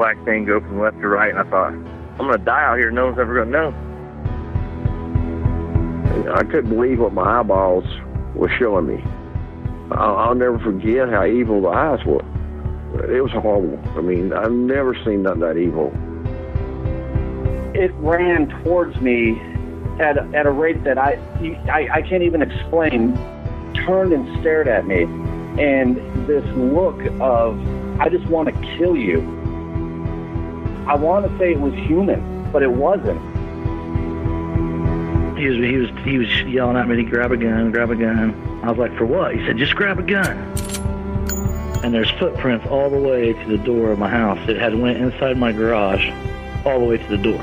Black thing go from left to right, and I thought, I'm gonna die out here. No one's ever gonna know. I couldn't believe what my eyeballs were showing me. I'll, I'll never forget how evil the eyes were. It was horrible. I mean, I've never seen nothing that evil. It ran towards me at, at a rate that I, I, I can't even explain. Turned and stared at me. And this look of, I just want to kill you. I want to say it was human, but it wasn't. He was, he was he was yelling at me to grab a gun, grab a gun. I was like, for what? He said, just grab a gun. And there's footprints all the way to the door of my house. It had went inside my garage, all the way to the door.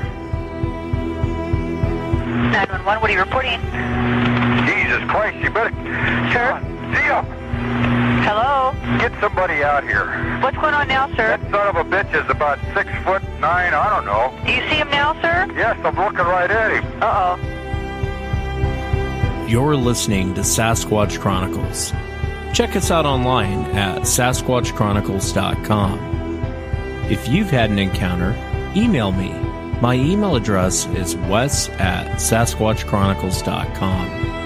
911, what are you reporting? Jesus Christ, you better. Sir? See ya. Hello? Get somebody out here. What's going on now, sir? That son of a bitch is about six foot nine, I don't know. Do you see him now, sir? Yes, I'm looking right at him. Uh-oh. You're listening to Sasquatch Chronicles. Check us out online at sasquatchchronicles.com. If you've had an encounter, email me. My email address is wes at sasquatchchronicles.com.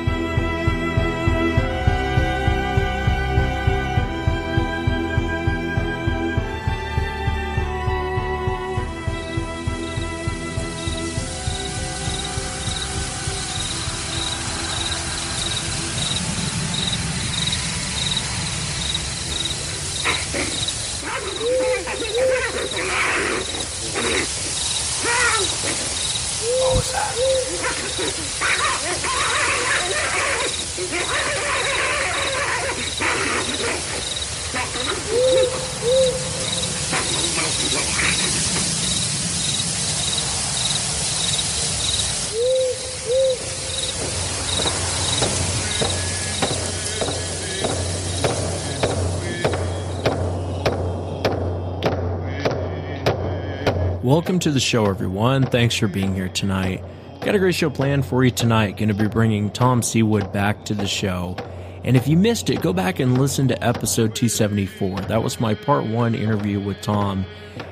Welcome to the show, everyone. Thanks for being here tonight. Got a great show planned for you tonight. Going to be bringing Tom Sewid back to the show. And if you missed it, go back and listen to episode 274. That was my part one interview with Tom.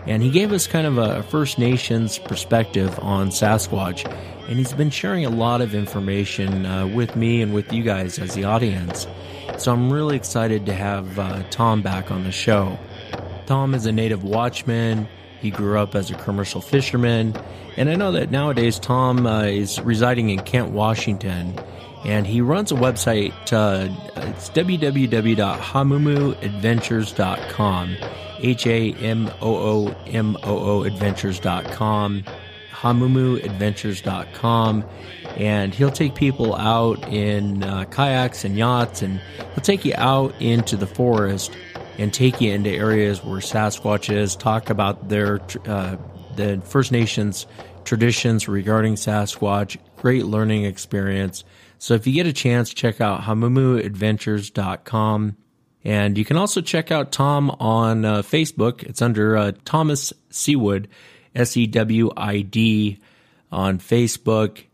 And he gave us kind of a First Nations perspective on Sasquatch. And he's been sharing a lot of information uh, with me and with you guys as the audience. So I'm really excited to have uh, Tom back on the show. Tom is a native watchman. He grew up as a commercial fisherman. And I know that nowadays Tom uh, is residing in Kent, Washington. And he runs a website. Uh, it's www.hamoomooadventures.com. H A M O O M O O adventures.com. Hamoomooadventures.com. And he'll take people out in uh, kayaks and yachts, and he'll take you out into the forest and take you into areas where Sasquatch is, talk about their uh, the First Nations traditions regarding Sasquatch. Great learning experience. So if you get a chance, check out hamoomooadventures.com. And you can also check out Tom on uh, Facebook. It's under uh, Thomas Sewid, S E W I D, on Facebook.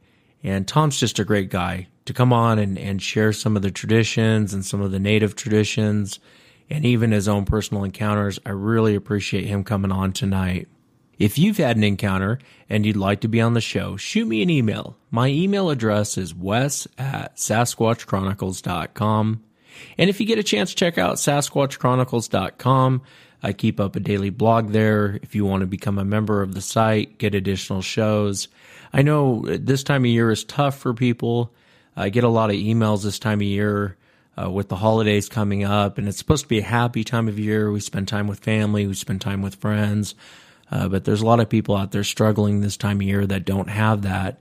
And Tom's just a great guy to come on and, and share some of the traditions and some of the native traditions and even his own personal encounters. I really appreciate him coming on tonight. If you've had an encounter and you'd like to be on the show, shoot me an email. My email address is wes at sasquatchchronicles.com. And if you get a chance, check out sasquatchchronicles.com. I keep up a daily blog there. If you want to become a member of the site, get additional shows. I know this time of year is tough for people. I get a lot of emails this time of year uh, with the holidays coming up, and it's supposed to be a happy time of year. We spend time with family, we spend time with friends, uh, but there's a lot of people out there struggling this time of year that don't have that.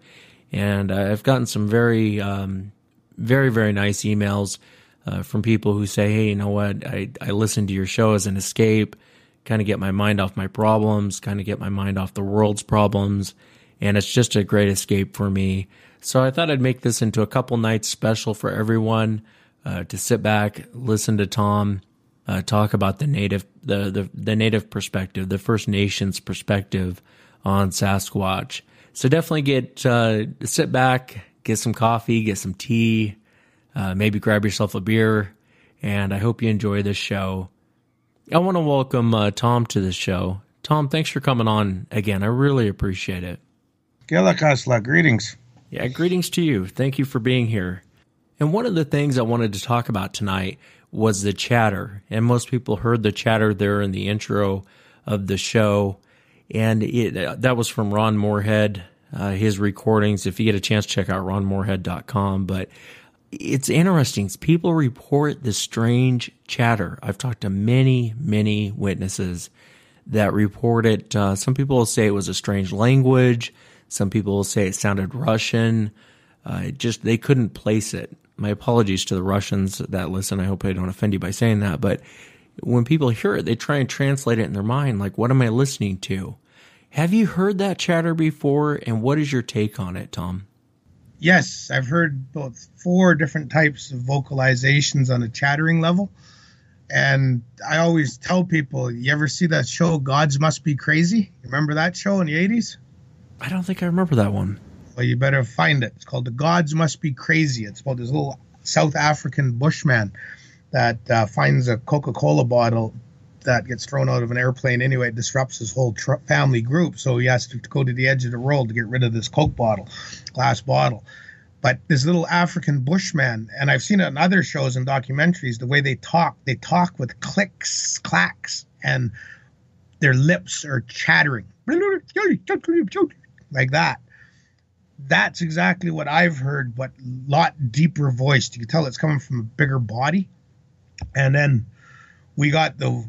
And uh, I've gotten some very, um, very, very nice emails uh, from people who say, "Hey, you know what? I I listen to your show as an escape, kind of get my mind off my problems, kind of get my mind off the world's problems, and it's just a great escape for me." So I thought I'd make this into a couple nights special for everyone uh, to sit back, listen to Tom uh, talk about the native the, the the native perspective, the First Nations perspective on Sasquatch. So definitely get uh, sit back, get some coffee, get some tea, uh, maybe grab yourself a beer, and I hope you enjoy this show. I want to welcome uh, Tom to the show. Tom, thanks for coming on again. I really appreciate it. Gilakasla, greetings. Yeah, greetings to you. Thank you for being here. And one of the things I wanted to talk about tonight was the chatter. And most people heard the chatter there in the intro of the show. And it, that was from Ron Morehead, uh, his recordings. If you get a chance, check out ronmorehead.com. But it's interesting. People report the strange chatter. I've talked to many, many witnesses that report it. Uh, some people will say it was a strange language. Some people will say it sounded Russian. Uh, just they couldn't place it. My apologies to the Russians that listen. I hope I don't offend you by saying that. But when people hear it, they try and translate it in their mind. Like, what am I listening to? Have you heard that chatter before? And what is your take on it, Tom? Yes, I've heard both four different types of vocalizations on a chattering level. And I always tell people, you ever see that show, Gods Must Be Crazy? Remember that show in the 80s? I don't think I remember that one. Well, you better find it. It's called The Gods Must Be Crazy. It's about this little South African bushman that uh, finds a Coca Cola bottle that gets thrown out of an airplane anyway. It disrupts his whole tr- family group. So he has to go to the edge of the world to get rid of this Coke bottle, glass bottle. But this little African bushman, and I've seen it in other shows and documentaries, the way they talk, they talk with clicks, clacks, and their lips are chattering like that that's exactly what I've heard, but a lot deeper voiced. You can tell it's coming from a bigger body. And then we got the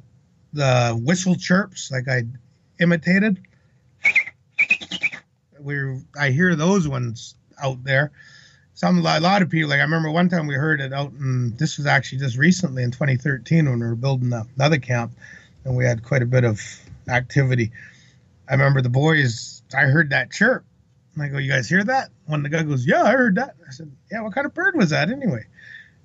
the whistle chirps, like I imitated. We I hear those ones out there. Some a lot of people like I remember one time we heard it out and this was actually just recently in 2013 when we were building another camp, and we had quite a bit of activity. I remember the boys. I heard that chirp and I go, You guys hear that? When the guy goes, Yeah, I heard that. I said, Yeah, what kind of bird was that anyway?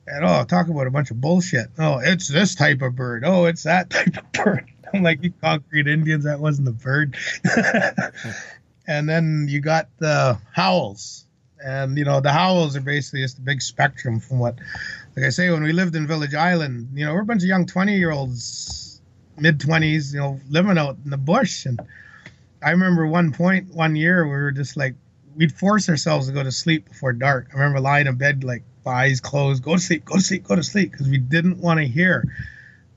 And oh, talk about a bunch of bullshit. Oh, it's this type of bird. Oh, it's that type of bird. I'm like, You concrete Indians, that wasn't a bird. and then you got the howls. And, you know, the howls are basically just a big spectrum from what, like I say, when we lived in Village Island, you know, we're a bunch of young 20 year olds, mid 20s, you know, living out in the bush. And, I remember one point one year we were just like we'd force ourselves to go to sleep before dark. I remember lying in bed like eyes closed, go to sleep, go to sleep, go to sleep, because we didn't want to hear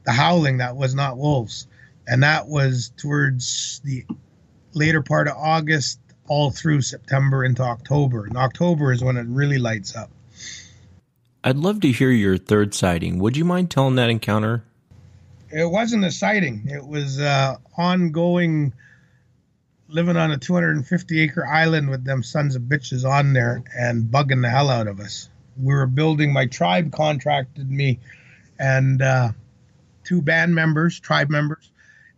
the howling that was not wolves, and that was towards the later part of August, all through September into October. And October is when it really lights up. I'd love to hear your third sighting. Would you mind telling that encounter? It wasn't a sighting. It was uh, ongoing living on a 250 acre island with them sons of bitches on there and bugging the hell out of us. We were building, my tribe contracted me and uh, two band members, tribe members,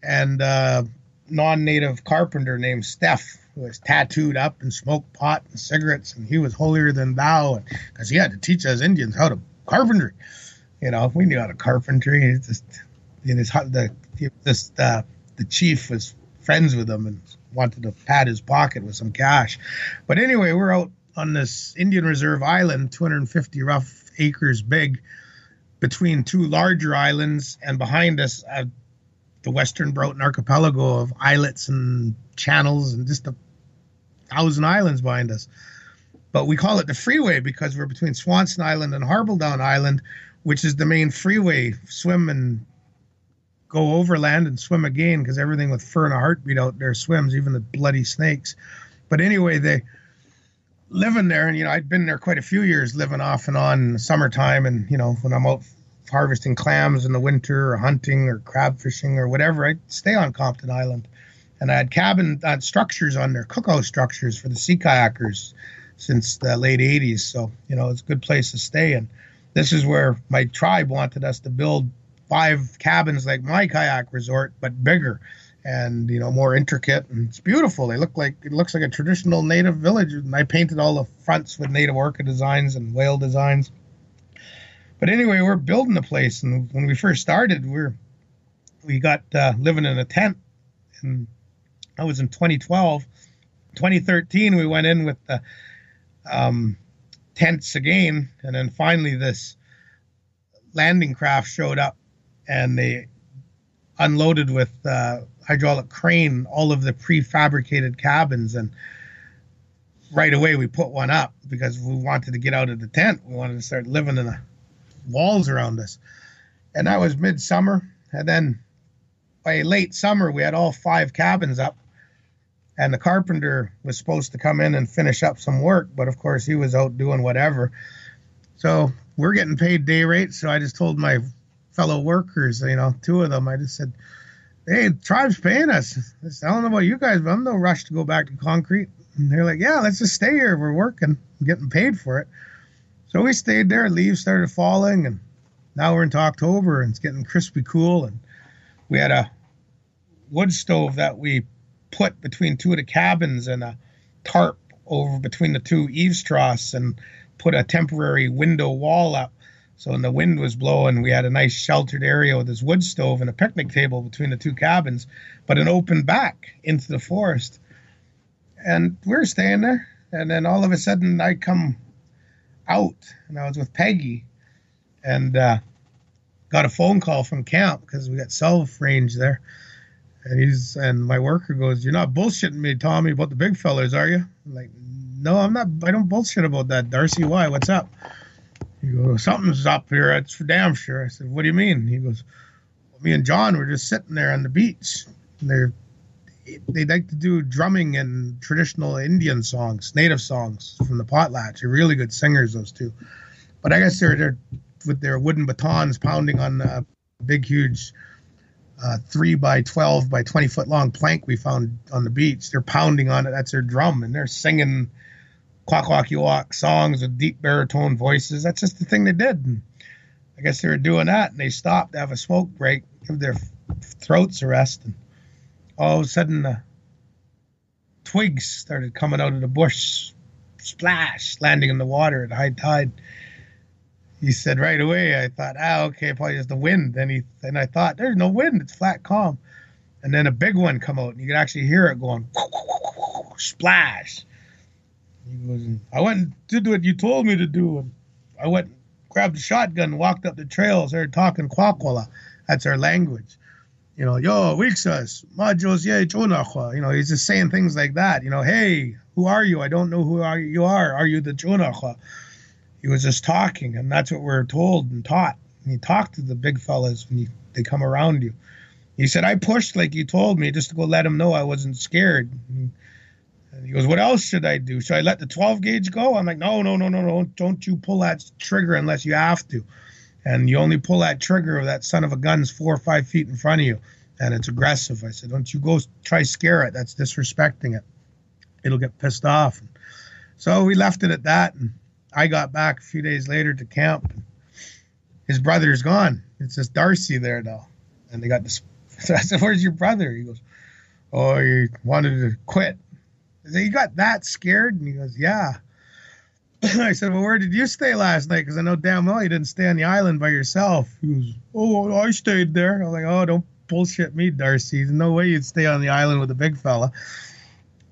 and uh, non native carpenter named Steph, who was tattooed up and smoked pot and cigarettes, and he was holier than thou because he had to teach us Indians how to carpentry. You know, we knew how to carpentry. It's just, in his, the, this, uh, the chief was friends with him and wanted to pad his pocket with some cash. But anyway, we're out on this Indian Reserve island, 250 rough acres big, between two larger islands, and behind us, uh, the Western Broughton Archipelago of islets and channels, and just a thousand islands behind us. But we call it the freeway because we're between Swanson Island and Harbledown Island, which is the main freeway. Swim and go overland and swim again because everything with fur and a heartbeat out there swims, even the bloody snakes. But anyway, they living there, and you know, I'd been there quite a few years, living off and on in the summertime, and you know, when I'm out harvesting clams in the winter or hunting or crab fishing or whatever, I'd stay on Compton Island. And I had cabin had structures on there, cookhouse structures for the sea kayakers since the late 80s. So, you know, it's a good place to stay. And this is where my tribe wanted us to build five cabins like my kayak resort, but bigger and you know more intricate and it's beautiful. They look like it looks like a traditional native village. And I painted all the fronts with native orca designs and whale designs. But anyway, we're building the place, and when we first started, we're we got uh, living in a tent, and I was in 2012. 2013, we went in with the um, tents again, and then finally this landing craft showed up, and they unloaded with uh, hydraulic crane all of the prefabricated cabins. And right away we put one up because we wanted to get out of the tent. We wanted to start living in the walls around us. And that was midsummer. And then by late summer we had all five cabins up. And the carpenter was supposed to come in and finish up some work but of course he was out doing whatever. So we're getting paid day rates so i just told my fellow workers you know two of them i just said hey, tribe's paying us. I don't know about you guys, but I'm no rush to go back to concrete. And they're like, yeah, let's just stay here. We're working, getting paid for it. So we stayed there. Leaves started falling, and now we're into October, and it's getting crispy cool. And we had a wood stove that we put between two of the cabins and a tarp over between the two eaves troughs and put a temporary window wall up so when the wind was blowing, we had a nice sheltered area with this wood stove and a picnic table between the two cabins, but an open back into the forest. And we were staying there. And then all of a sudden, I come out, and I was with Peggy, and uh, got a phone call from camp because we got self range there. And he's and my worker goes, "You're not bullshitting me, Tommy, about the big fellas, are you?" I'm like, "No, I'm not. I don't bullshit about that, Darcy. Why? What's up?" He goes, something's up here. It's for damn sure. I said, what do you mean? He goes, well, me and John were just sitting there on the beach. And they're they like to do drumming and traditional Indian songs, native songs from the potlatch. They're really good singers, those two. But I guess they're they're with their wooden batons pounding on a big, huge uh, three by twelve by twenty foot long plank we found on the beach. They're pounding on it. That's their drum, and they're singing Kwakwaka'wakw songs with deep baritone voices. That's just the thing they did. And I guess they were doing that, and they stopped to have a smoke break, give their throats a rest, and all of a sudden the twigs started coming out of the bush, splash, landing in the water at high tide. He said right away, I thought, ah, okay, probably just the wind. Then he, and I thought, there's no wind, it's flat calm. And then a big one come out, and you could actually hear it going, splash he I went and did what you told me to do. And I went, and grabbed a shotgun, walked up the trail, started talking Kwakwala. That's our language. You know, yo, Wixas, Majos, ye, Chonachwa. You know, he's just saying things like that. You know, hey, who are you? I don't know who are you are. Are you the Chonachwa? He was just talking, and that's what we're told and taught. And you talk to the big fellas when you, they come around you. He said, I pushed like you told me just to go let him know I wasn't scared. And and he goes, What else should I do? Should I let the 12 gauge go? I'm like, No, no, no, no, no. Don't you pull that trigger unless you have to. And you only pull that trigger if that son of a gun's four or five feet in front of you and it's aggressive. I said, Don't you go try scare it. That's disrespecting it. It'll get pissed off. So we left it at that. And I got back a few days later to camp. His brother's gone. It's just Darcy there now. And they got this. So I said, Where's your brother? He goes, Oh, he wanted to quit. I said, You got that scared? And he goes, Yeah. I said, Well, where did you stay last night? Because I know damn well you didn't stay on the island by yourself. He goes, Oh, I stayed there. I was like, Oh, don't bullshit me, Darcy. There's no way you'd stay on the island with a big fella.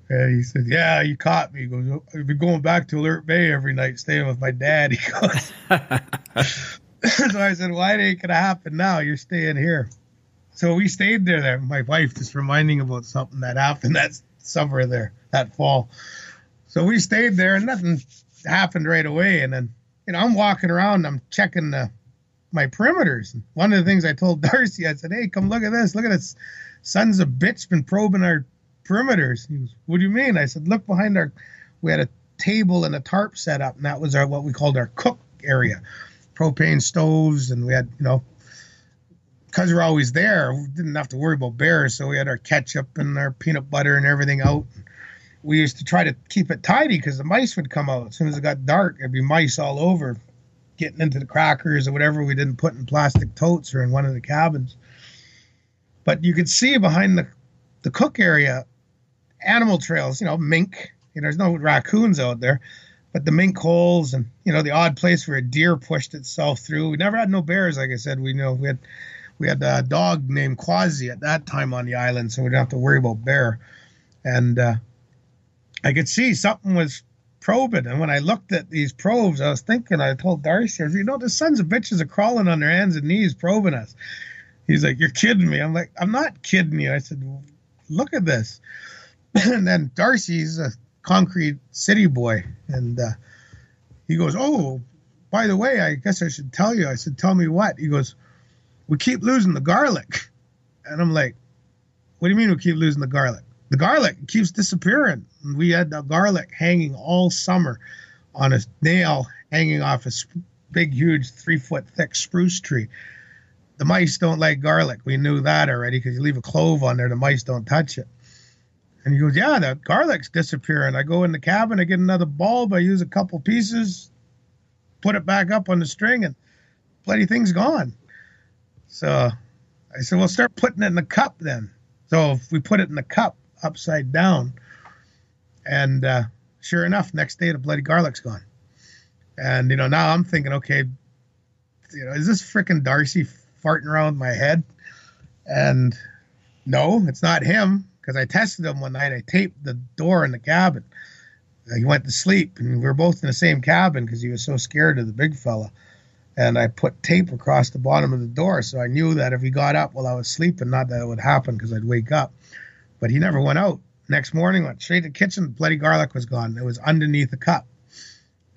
And he said, Yeah, you caught me. He goes, oh, I've been going back to Alert Bay every night, staying with my dad. He goes, So I said, Why well, ain't going to happen now? You're staying here. So we stayed there. There, my wife just reminding about something that happened that summer there that fall. So we stayed there, and nothing happened right away. And then, you know, I'm walking around, I'm checking the my perimeters. And one of the things I told Darcy, I said, "Hey, come look at this. Look at this. Sons of bitch been probing our perimeters." He goes, "What do you mean?" I said, "Look behind our. We had a table and a tarp set up, and that was our what we called our cook area, propane stoves, and we had you know." Because we're always there, we didn't have to worry about bears, so we had our ketchup and our peanut butter and everything out we used to try to keep it tidy because the mice would come out as soon as it got dark. There'd be mice all over getting into the crackers or whatever we didn't put in plastic totes or in one of the cabins. But you could see behind the the cook area animal trails, you know, mink. You know, there's no raccoons out there, but the mink holes and you know the odd place where a deer pushed itself through. We never had no bears, like I said. We know we had we had a dog named Quasi at that time on the island, so we didn't have to worry about bear. And uh, I could see something was probing. And when I looked at these probes, I was thinking, I told Darcy, I was, you know, the sons of bitches are crawling on their hands and knees probing us. He's like, You're kidding me. I'm like, I'm not kidding you. I said, Look at this. and then Darcy's a concrete city boy. And uh, he goes, Oh, by the way, I guess I should tell you. I said, Tell me what? He goes, We keep losing the garlic. And I'm like, What do you mean we keep losing the garlic? The garlic keeps disappearing. We had the garlic hanging all summer on a nail hanging off a big, huge, three foot thick spruce tree. The mice don't like garlic. We knew that already because you leave a clove on there, the mice don't touch it. And he goes, Yeah, the garlic's disappearing. I go in the cabin, I get another bulb, I use a couple pieces, put it back up on the string, and bloody thing's gone. So I said, Well, start putting it in the cup then. So if we put it in the cup upside down, and uh, sure enough, next day the bloody garlic's gone. And you know, now I'm thinking, okay, you know, is this freaking Darcy farting around my head? And no, it's not him because I tested him one night. I taped the door in the cabin. He went to sleep, and we were both in the same cabin because he was so scared of the big fella. And I put tape across the bottom of the door, so I knew that if he got up while I was sleeping, not that it would happen because I'd wake up. But he never went out. Next morning, went straight to the kitchen. Bloody garlic was gone. It was underneath the cup.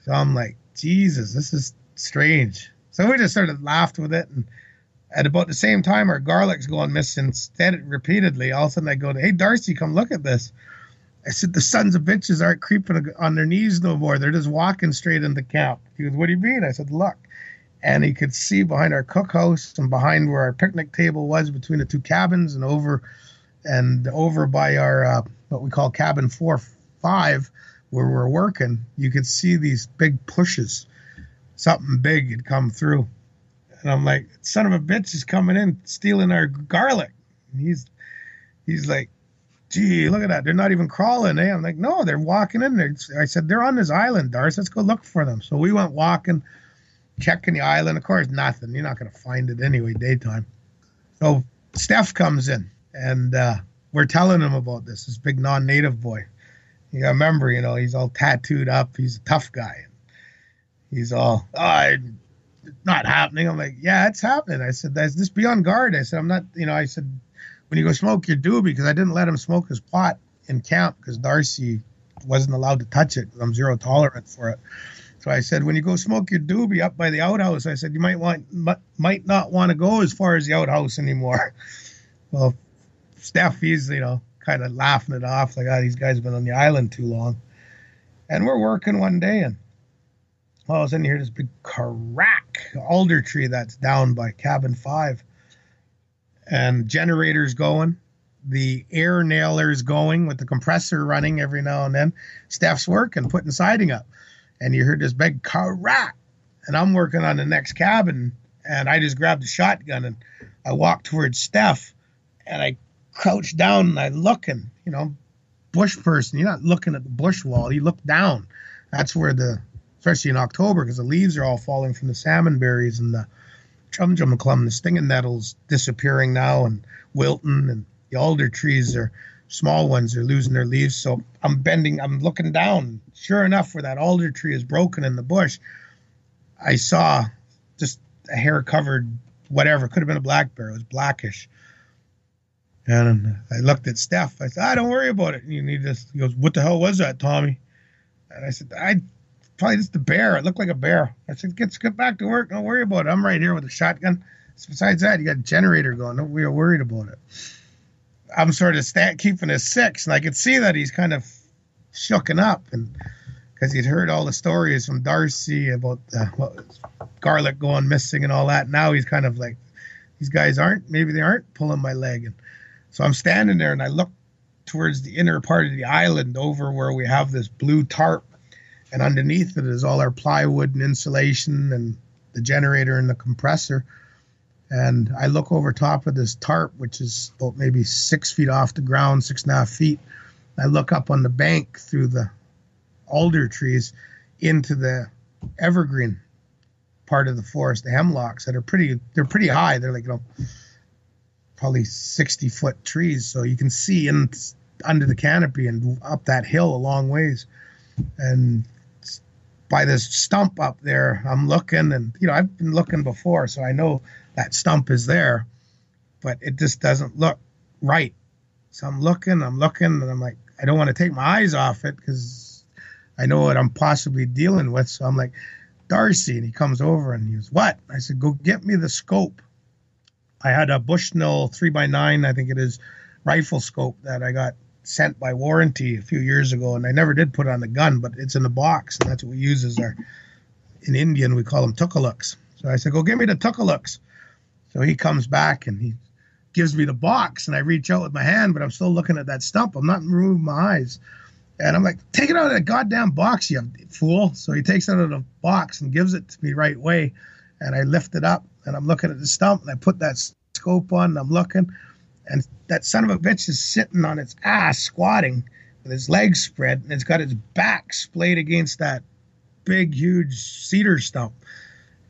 So I'm like, Jesus, this is strange. So we just sort of laughed with it, and at about the same time, our garlic's going missing stead repeatedly. All of a sudden, I go, "Hey, Darcy, come look at this." I said, "The sons of bitches aren't creeping on their knees no more. They're just walking straight into camp." He goes, "What do you mean?" I said, "Look." And he could see behind our cookhouse and behind where our picnic table was between the two cabins and over and over by our uh, what we call cabin four five where we're working you could see these big pushes. Something big had come through. And i'm like son of a bitch is coming in stealing our garlic. And he's he's like gee look at that. They're not even crawling eh? I'm like no they're walking in there. I said they're on this island dars. Let's go look for them. So we went walking checking the island. Of course nothing. You're not going to find it anyway daytime. So steph comes in and uh, we're telling him about this. This big non-native boy. You gotta remember, you know, he's all tattooed up. He's a tough guy. He's all, oh, it's not happening. I'm like, yeah, it's happening. I said, that's just be on guard. I said, I'm not, you know, I said, when you go smoke your doobie, because I didn't let him smoke his pot in camp because Darcy wasn't allowed to touch it. I'm zero tolerant for it. So I said, when you go smoke your doobie up by the outhouse, I said you might want might not want to go as far as the outhouse anymore. Well, Steph, he's, you know, kind of laughing it off, like, oh, these guys have been on the island too long. And we're working one day, and all of a sudden you hear this big crack alder tree that's down by cabin five. And generators going, the air nailers going with the compressor running every now and then. Steph's working, and putting siding up. And you heard this big crack. And I'm working on the next cabin, and I just grabbed a shotgun and I walked towards Steph, and I crouch down and I look and, you know, bush person, you're not looking at the bush wall, you look down. That's where the, especially in October, because the leaves are all falling from the salmon berries and the chum chum clum, the stinging nettles disappearing now and wilting, and the alder trees are small ones are losing their leaves. So I'm bending, I'm looking down. Sure enough, where that alder tree is broken in the bush, I saw just a hair covered whatever, could have been a black bear, it was blackish and I looked at Steph. I said, "I ah, don't worry about it." And he just he goes, "What the hell was that, Tommy?" And I said, "I probably just the bear. It looked like a bear." I said, "Get get back to work. Don't worry about it. I'm right here with a shotgun." Besides that, you got a generator going. We are worried about it. I'm sort of sta- keeping his six, and I could see that he's kind of shooken up, and because he'd heard all the stories from Darcy about well, garlic going missing and all that. Now he's kind of like, these guys aren't maybe they aren't pulling my leg, and so I'm standing there and I look towards the inner part of the island over where we have this blue tarp. And underneath it is all our plywood and insulation and the generator and the compressor. And I look over top of this tarp, which is about maybe six feet off the ground, six and a half feet. I look up on the bank through the alder trees into the evergreen part of the forest, the hemlocks that are pretty they're pretty high. They're like, you know, probably 60 foot trees. So you can see in under the canopy and up that hill a long ways. And by this stump up there, I'm looking and you know, I've been looking before, so I know that stump is there, but it just doesn't look right. So I'm looking, I'm looking, and I'm like, I don't want to take my eyes off it because I know what I'm possibly dealing with. So I'm like, Darcy, and he comes over and he goes, What? I said, Go get me the scope. I had a Bushnell 3x9, I think it is, rifle scope that I got sent by warranty a few years ago, and I never did put on the gun, but it's in the box, and that's what we use as our, in Indian, we call them tukalooks. So I said, Go get me the tukalooks. So he comes back and he gives me the box, and I reach out with my hand, but I'm still looking at that stump. I'm not moving my eyes. And I'm like, take it out of that goddamn box, you fool. So he takes it out of the box and gives it to me right way. And I lift it up and I'm looking at the stump and I put that scope on and I'm looking. And that son of a bitch is sitting on its ass, squatting with his legs spread, and it's got its back splayed against that big, huge cedar stump.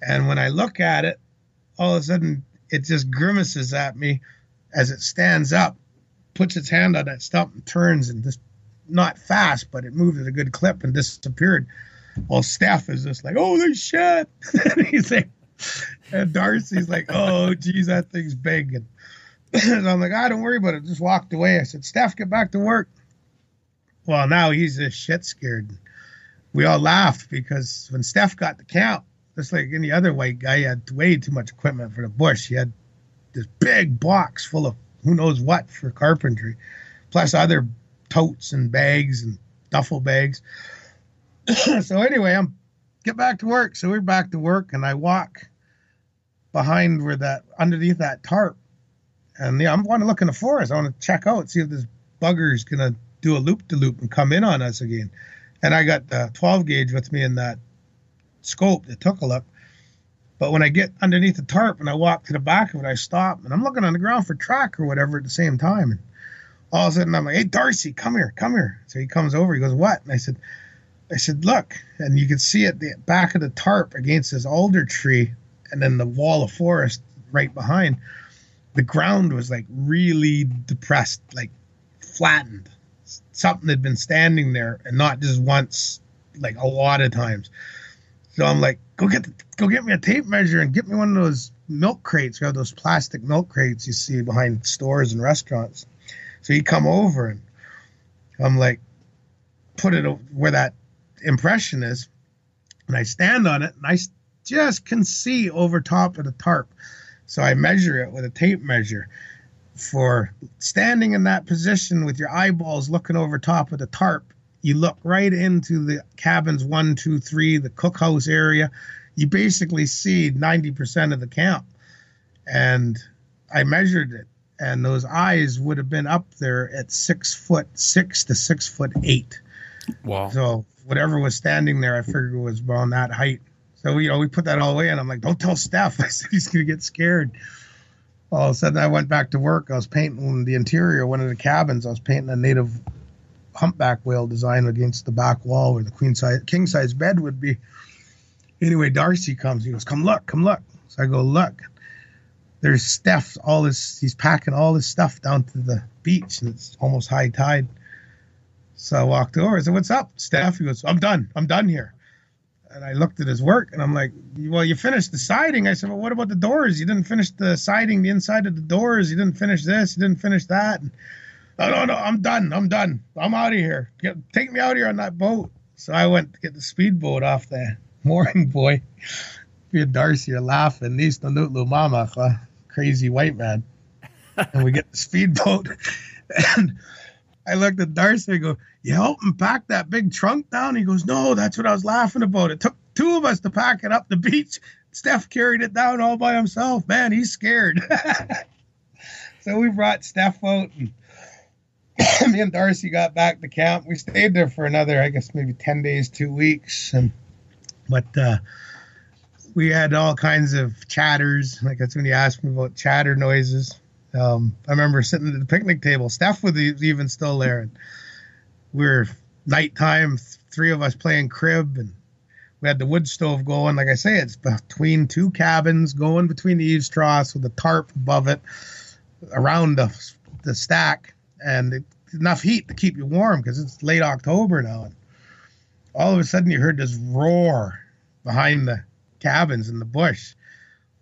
And when I look at it, all of a sudden it just grimaces at me as it stands up, puts its hand on that stump and turns and just not fast, but it moved at a good clip and disappeared. Well, Steph is just like, holy shit. and he's like, and Darcy's like, oh, geez, that thing's big. And, and I'm like, I ah, don't worry about it. Just walked away. I said, Steph, get back to work. Well, now he's just shit scared. We all laughed because when Steph got the count, just like any other white guy, he had way too much equipment for the bush. He had this big box full of who knows what for carpentry, plus other totes and bags and duffel bags. so anyway, I'm get back to work. So we're back to work, and I walk behind where that underneath that tarp, and yeah, I'm want to look in the forest. I want to check out, see if this bugger's gonna do a loop to loop and come in on us again. And I got the 12 gauge with me in that scope that took a look. But when I get underneath the tarp and I walk to the back of it, I stop and I'm looking on the ground for track or whatever at the same time. And all of a sudden I'm like, hey Darcy, come here, come here. So he comes over, he goes, What? And I said, I said, Look, and you can see at the back of the tarp against this alder tree and then the wall of forest right behind, the ground was like really depressed, like flattened. Something had been standing there and not just once, like a lot of times. So I'm like, go get the, go get me a tape measure and get me one of those milk crates. We have those plastic milk crates you see behind stores and restaurants. So he come over and I'm like, put it where that impression is, and I stand on it, and I just can see over top of the tarp. So I measure it with a tape measure. For standing in that position with your eyeballs looking over top of the tarp, you look right into the cabins one, two, three, the cookhouse area. You basically see 90% of the camp. And I measured it and those eyes would have been up there at six foot six to six foot eight. Wow. So whatever was standing there, I figured was around that height. So you know, we put that all away, and I'm like, "Don't tell Steph." I said he's gonna get scared. All of a sudden, I went back to work. I was painting the interior of one of the cabins. I was painting a native humpback whale design against the back wall where the queen size, king size bed would be. Anyway, Darcy comes. He goes, "Come look, come look." So I go look there's Steph, all this, he's packing all his stuff down to the beach and it's almost high tide. So I walked over. I said, What's up, Steph? He goes, I'm done. I'm done here. And I looked at his work and I'm like, Well, you finished the siding. I said, Well, what about the doors? You didn't finish the siding, the inside of the doors. You didn't finish this. You didn't finish that. And, no, no, no, I'm done. I'm done. I'm out of here. Get, take me out here on that boat. So I went to get the speedboat off the mooring boy. Me and Darcy are laughing. Nista Nutlu Mama crazy white man. and we get the speedboat. And I looked at Darcy and go, You help him pack that big trunk down? He goes, No, that's what I was laughing about. It took two of us to pack it up the beach. Steph carried it down all by himself. Man, he's scared. so we brought Steph out and me and Darcy got back to camp. We stayed there for another, I guess, maybe 10 days, two weeks. And, but, uh, we had all kinds of chatters. Like that's when you asked me about chatter noises. Um, I remember sitting at the picnic table. Steph was even still there. And we were nighttime, three of us playing crib, and we had the wood stove going. Like I say, it's between two cabins, going between the eaves troughs with a tarp above it, around the the stack, and it, enough heat to keep you warm because it's late October now. And all of a sudden, you heard this roar behind the cabins in the bush.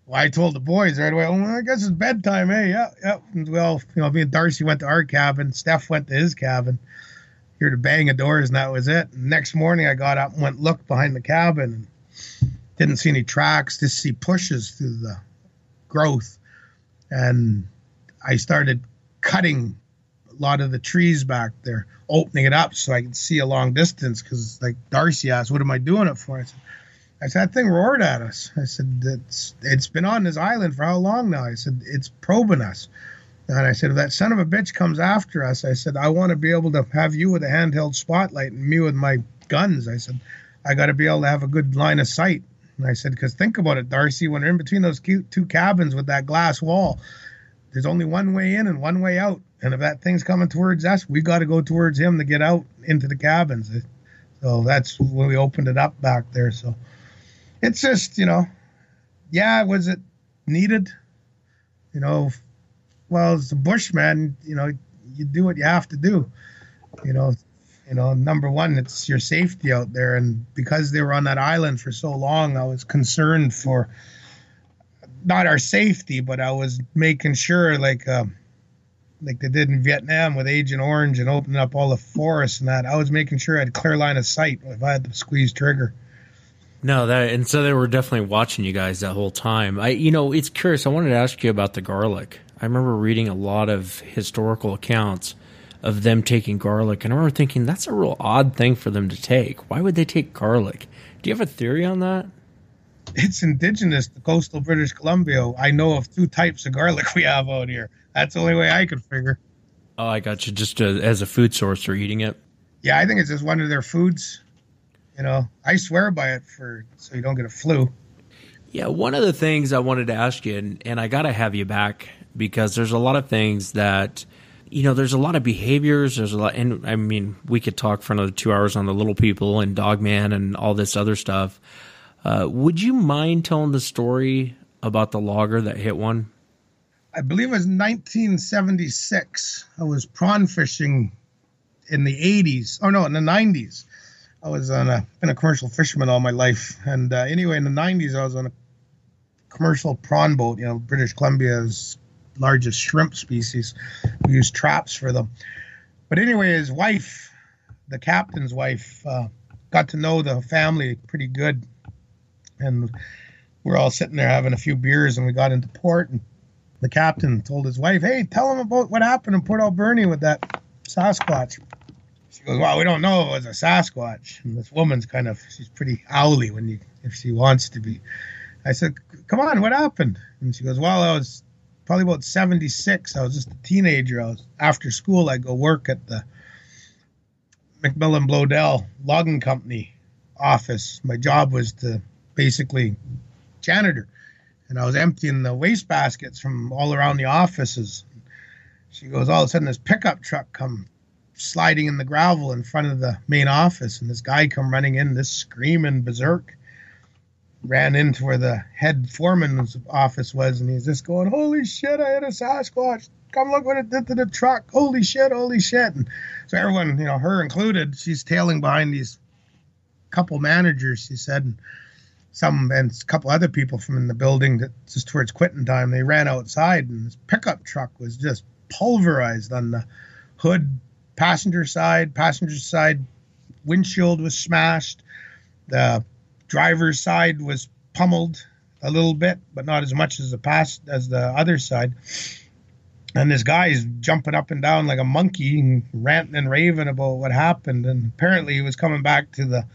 Well, I told the boys right away, well, I guess it's bedtime, hey, yeah, yeah. Well, you know, me and Darcy went to our cabin, Steph went to his cabin. Heard a bang of doors, and that was it. next morning, I got up and went look behind the cabin, and didn't see any tracks, just see pushes through the growth. And I started cutting a lot of the trees back there, opening it up so I could see a long distance. Because, like Darcy asked, what am I doing it for? I said, I said, that thing roared at us. I said, it's, it's been on this island for how long now? I said, it's probing us. And I said, if that son of a bitch comes after us, I said, I want to be able to have you with a handheld spotlight and me with my guns. I said, I got to be able to have a good line of sight. And I said, because think about it, Darcy, when they're in between those two cabins with that glass wall, there's only one way in and one way out. And if that thing's coming towards us, we got to go towards him to get out into the cabins. So that's when we opened it up back there. So it's just you know, yeah, was it needed? You know, well, as a bushman, you know, you do what you have to do. You know, you know, number one, it's your safety out there, and because they were on that island for so long, I was concerned for not our safety, but I was making sure, like, uh, like they did in Vietnam with Agent Orange and opening up all the forests and that. I was making sure I had clear line of sight if I had to squeeze trigger. No, that and so they were definitely watching you guys that whole time. I, you know, it's curious. I wanted to ask you about the garlic. I remember reading a lot of historical accounts of them taking garlic, and I remember thinking that's a real odd thing for them to take. Why would they take garlic? Do you have a theory on that? It's indigenous to coastal British Columbia. I know of two types of garlic we have out here. That's the only way I could figure. Oh, I got you. Just uh, as a food source for eating it. Yeah, I think it's just one of their foods. You know, I swear by it for so you don't get a flu. Yeah, one of the things I wanted to ask you, and, and I got to have you back because there's a lot of things that, you know, there's a lot of behaviors. There's a lot, and I mean, we could talk for another two hours on the little people and Dogman and all this other stuff. Uh, would you mind telling the story about the logger that hit one? I believe it was 1976. I was prawn fishing in the 80s. Oh no, in the 90s. I was on a been a commercial fisherman all my life, and uh, anyway, in the '90s, I was on a commercial prawn boat. You know, British Columbia's largest shrimp species. We use traps for them. But anyway, his wife, the captain's wife, uh, got to know the family pretty good, and we're all sitting there having a few beers, and we got into port, and the captain told his wife, "Hey, tell him about what happened in Port Alberni with that Sasquatch." Goes, well, we don't know if it was a Sasquatch. And this woman's kind of, she's pretty owly when you, if she wants to be. I said, come on, what happened? And she goes, well, I was probably about 76. I was just a teenager. I was after school. I go work at the MacMillan Bloedel logging company office. My job was to basically janitor, and I was emptying the waste baskets from all around the offices. She goes, all of a sudden, this pickup truck come sliding in the gravel in front of the main office, and this guy come running in, this screaming berserk, ran into where the head foreman's office was, and he's just going, "Holy shit! I hit a Sasquatch! Come look what it did to the truck! Holy shit! Holy shit!" And so everyone, you know, her included, she's tailing behind these couple managers. She said. And, some and a couple other people from in the building that just towards quitting time they ran outside and this pickup truck was just pulverized on the hood passenger side, passenger side windshield was smashed. The driver's side was pummeled a little bit, but not as much as the past as the other side. And this guy is jumping up and down like a monkey and ranting and raving about what happened. And apparently he was coming back to the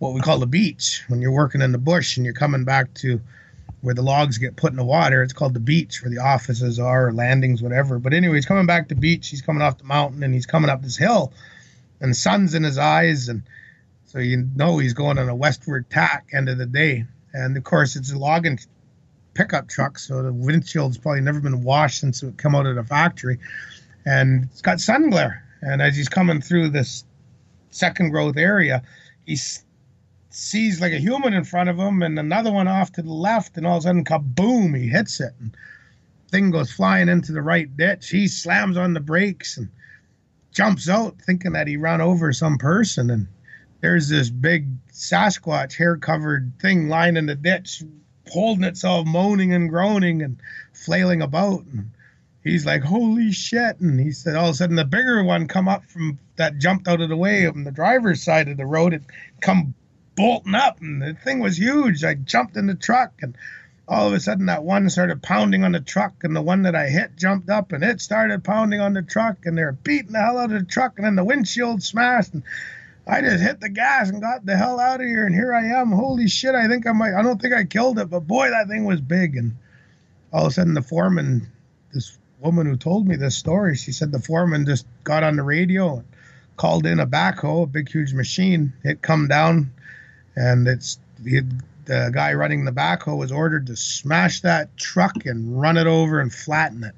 what we call the beach when you're working in the bush and you're coming back to where the logs get put in the water. It's called the beach where the offices are, or landings, whatever. But anyway, he's coming back to beach. He's coming off the mountain and he's coming up this hill, and the sun's in his eyes, and so you know he's going on a westward tack. End of the day, and of course it's a logging pickup truck, so the windshield's probably never been washed since it come out of the factory, and it's got sun glare. And as he's coming through this second growth area, he s- sees like a human in front of him and another one off to the left, and all of a sudden, kaboom! He hits it, and thing goes flying into the right ditch. He slams on the brakes and jumps out, thinking that he ran over some person, and there's this big Sasquatch hair covered thing lying in the ditch, holding itself, moaning and groaning and flailing about. And he's like, Holy shit. And he said, All of a sudden, the bigger one come up from that jumped out of the way on the driver's side of the road. and come bolting up, and the thing was huge. I jumped in the truck, and all of a sudden, that one started pounding on the truck, and the one that I hit jumped up, and it started pounding on the truck, and they're beating the hell out of the truck, and then the windshield smashed. And I just hit the gas and got the hell out of here, and here I am. Holy shit! I think I might. I don't think I killed it, but boy, that thing was big. And all of a sudden, the foreman, this woman who told me this story, she said the foreman just got on the radio and called in a backhoe, a big, huge machine. It come down, and it's the, guy running the backhoe was ordered to smash that truck and run it over and flatten it.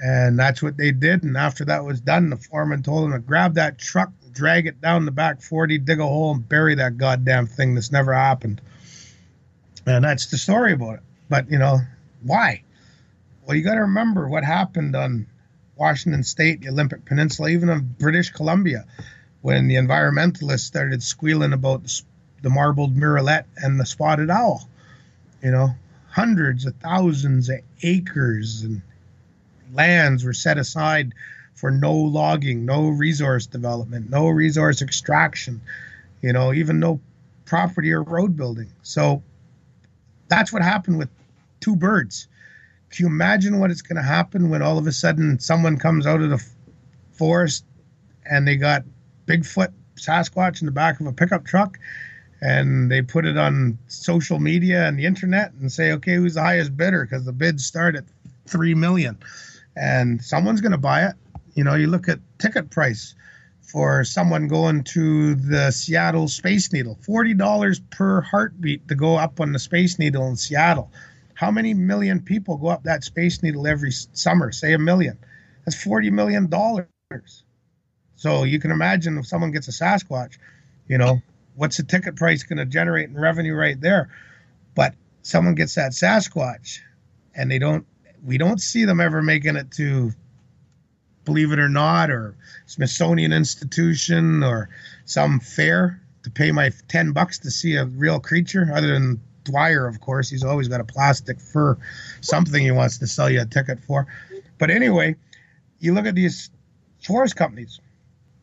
And that's what they did. And after that was done, the foreman told him to grab that truck, drag it down the back 40, dig a hole, and bury that goddamn thing that's never happened. And that's the story about it. But, you know, why? Well, you got to remember what happened on Washington State, the Olympic Peninsula, even on British Columbia, when the environmentalists started squealing about the, marbled murrelet and the spotted owl. You know, hundreds of thousands of acres and lands were set aside for no logging, no resource development, no resource extraction, you know, even no property or road building. So that's what happened with two birds. Can you imagine what it's going to happen when all of a sudden someone comes out of the forest and they got Bigfoot, Sasquatch in the back of a pickup truck and they put it on social media and the internet and say, okay, who's the highest bidder? Because the bids start at three million, and someone's going to buy it. You know, you look at ticket price for someone going to the Seattle Space Needle, forty dollars per heartbeat to go up on the Space Needle in Seattle. How many million people go up that Space Needle every summer? Say a million. That's forty million dollars. So you can imagine if someone gets a Sasquatch, you know, what's the ticket price going to generate in revenue right there? But someone gets that Sasquatch, and they don't. We don't see them ever making it to, believe it or not, or Smithsonian Institution or some fair to pay my ten bucks to see a real creature, other than Dyer, of course. He's always got a plastic fur, something he wants to sell you a ticket for. But anyway, you look at these forest companies,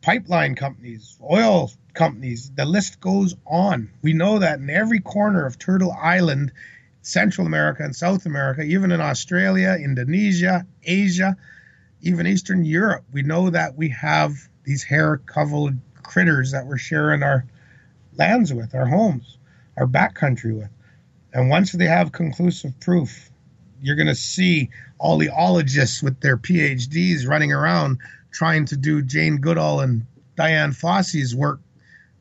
pipeline companies, oil companies, the list goes on. We know that in every corner of Turtle Island, Central America and South America, even in Australia, Indonesia, Asia, even Eastern Europe, we know that we have these hair covered critters that we're sharing our lands with, our homes, our backcountry with. And once they have conclusive proof, you're going to see all the ologists with their PhDs running around trying to do Jane Goodall and Dian Fossey's work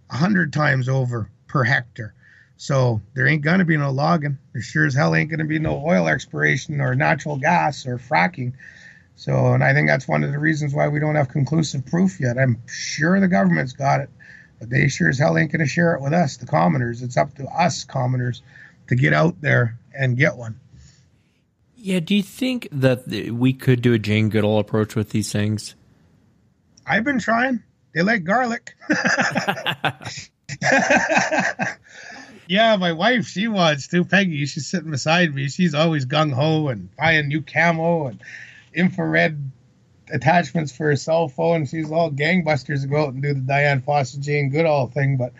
a hundred times over per hectare. So there ain't gonna be no logging. There sure as hell ain't gonna be no oil exploration or natural gas or fracking. So, and I think that's one of the reasons why we don't have conclusive proof yet. I'm sure the government's got it, but they sure as hell ain't gonna share it with us, the commoners. It's up to us commoners to get out there and get one. Yeah, do you think that we could do a Jane Goodall approach with these things? I've been trying. They like garlic. yeah, my wife, she wants to. Peggy, she's sitting beside me. She's always gung ho and buying new camo and infrared attachments for her cell phone. She's all gangbusters to go out and do the Diane Foster Jane Goodall thing, but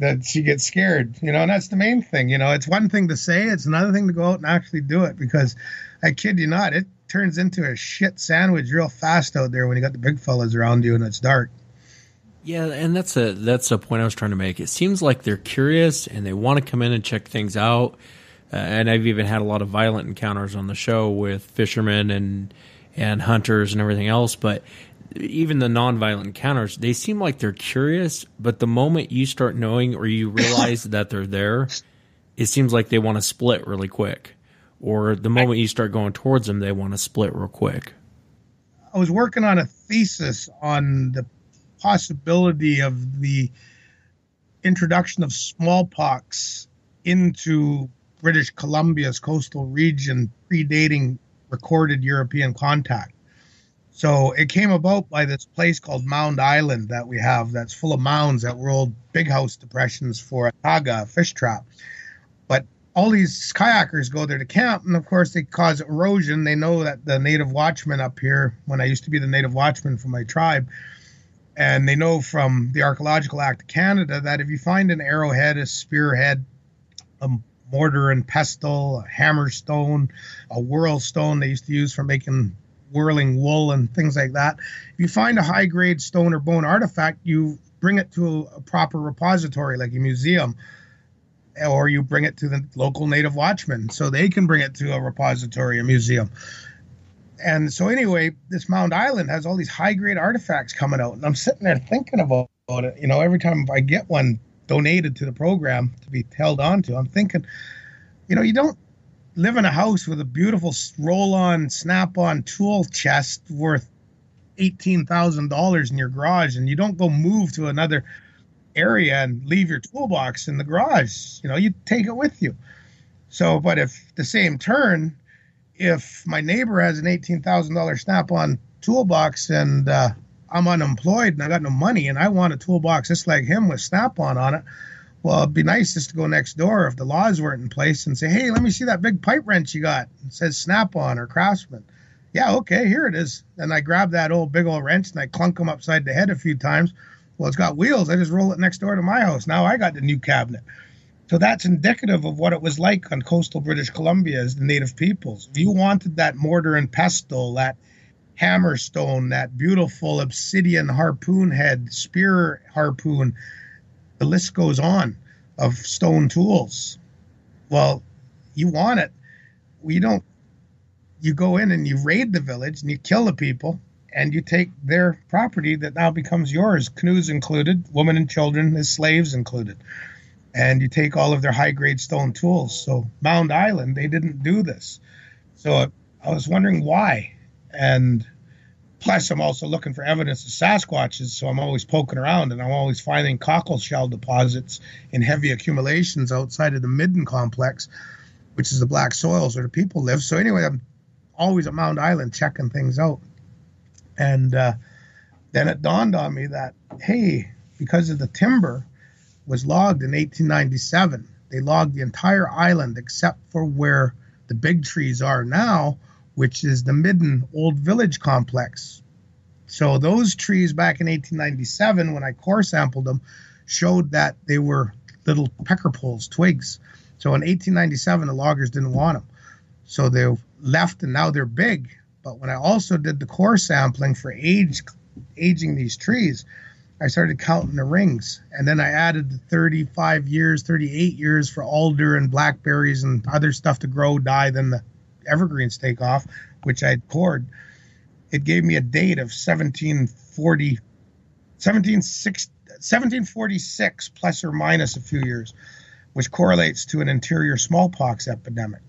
that she gets scared, you know, and that's the main thing. You know, it's one thing to say, it's another thing to go out and actually do it because I kid you not, it turns into a shit sandwich real fast out there when you got the big fellas around you and it's dark. Yeah, and that's a that's a point I was trying to make. It seems like they're curious and they want to come in and check things out. Uh, and I've even had a lot of violent encounters on the show with fishermen and and hunters and everything else. But even the non-violent encounters, they seem like they're curious. But the moment you start knowing or you realize that they're there, it seems like they want to split really quick. Or the moment you start going towards them, they want to split real quick. I was working on a thesis on the possibility of the introduction of smallpox into British Columbia's coastal region predating recorded European contact. So it came about by this place called Mound Island that we have that's full of mounds that were old big house depressions for a taga, a fish trap. All these kayakers go there to camp, and of course they cause erosion. They know that the native watchmen up here, when I used to be the native watchman for my tribe, and they know from the Archaeological Act of Canada that if you find an arrowhead, a spearhead, a mortar and pestle, a hammer stone, a whirl stone they used to use for making whirling wool and things like that. If you find a high grade stone or bone artifact, you bring it to a proper repository like a museum or you bring it to the local native watchman so they can bring it to a repository, a museum. And so, anyway, this Mound Island has all these high grade artifacts coming out. And I'm sitting there thinking about it. You know, every time I get one donated to the program to be held onto, I'm thinking, you know, you don't live in a house with a beautiful roll on, snap on tool chest worth $18,000 in your garage and you don't go move to another area and leave your toolbox in the garage. You know, you take it with you. So, but if the same turn, if my neighbor has an $18,000 snap on toolbox and uh, I'm unemployed and I got no money and I want a toolbox just like him with snap on on it, well, it'd be nice just to go next door if the laws weren't in place and say, hey, let me see that big pipe wrench you got. It says snap on or craftsman. Yeah, okay, here it is. And I grab that old big old wrench and I clunk him upside the head a few times. Well, it's got wheels. I just roll it next door to my house. Now I got the new cabinet. So that's indicative of what it was like on coastal British Columbia as the native peoples. If you wanted that mortar and pestle, that hammerstone, that beautiful obsidian harpoon head, spear harpoon, the list goes on of stone tools. Well, you want it. We don't. You go in and you raid the village and you kill the people and you take their property that now becomes yours, canoes included, women and children as slaves included. And you take all of their high grade stone tools. So, Mound Island, they didn't do this. So, I was wondering why. And Plus, I'm also looking for evidence of Sasquatches, so I'm always poking around and I'm always finding cockle shell deposits in heavy accumulations outside of the Midden complex, which is the black soils where the people live. So, anyway, I'm always at Mound Island checking things out. And uh, then it dawned on me that, hey, because of the timber was logged in 1897, they logged the entire island except for where the big trees are now which is the Midden Old Village Complex. So those trees back in 1897, when I core sampled them, showed that they were little pecker poles, twigs. So in 1897, the loggers didn't want them. So they left and now they're big. But when I also did the core sampling for age, aging these trees, I started counting the rings. And then I added the 35 years, 38 years for alder and blackberries and other stuff to grow, die, then the evergreens take off, which I'd poured, it gave me a date of 1740, 1746 plus or minus a few years, which correlates to an interior smallpox epidemic.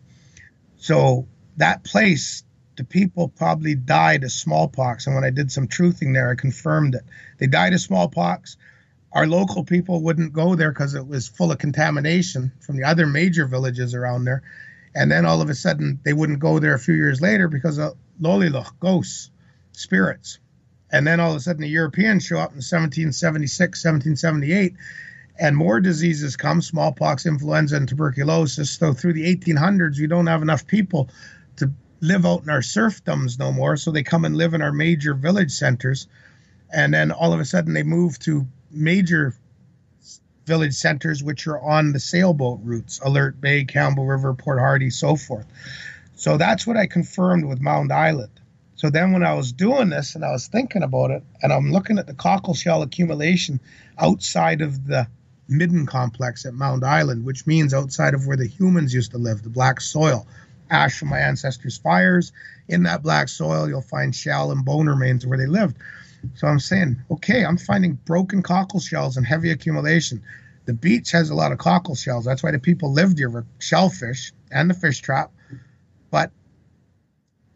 So that place, the people probably died of smallpox. And when I did some truthing there, I confirmed it. They died of smallpox. Our local people wouldn't go there because it was full of contamination from the other major villages around there. And then all of a sudden, they wouldn't go there a few years later because of Loliloch, ghosts, spirits. And then all of a sudden, the Europeans show up in 1776, 1778, and more diseases come smallpox, influenza, and tuberculosis. So through the 1800s, we don't have enough people live out in our serfdoms no more. So they come and live in our major village centers. And then all of a sudden, they move to major village centers which are on the sailboat routes alert bay campbell river port hardy so forth so that's what i confirmed with mound island so then when i was doing this and i was thinking about it and i'm looking at the cockle shell accumulation outside of the midden complex at mound island which means outside of where the humans used to live the black soil ash from my ancestors fires in that black soil you'll find shell and bone remains where they lived so I'm saying, okay, I'm finding broken cockle shells and heavy accumulation. The beach has a lot of cockle shells. That's why the people lived here were shellfish and the fish trap. But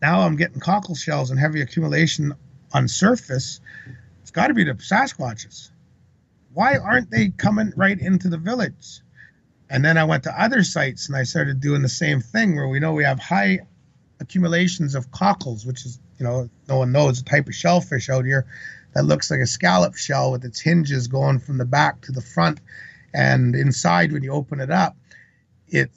now I'm getting cockle shells and heavy accumulation on surface. It's got to be the Sasquatches. Why aren't they coming right into the village? And then I went to other sites and I started doing the same thing where we know we have high accumulations of cockles, which is, you know, no one knows a type of shellfish out here that looks like a scallop shell with its hinges going from the back to the front. And inside, when you open it up, it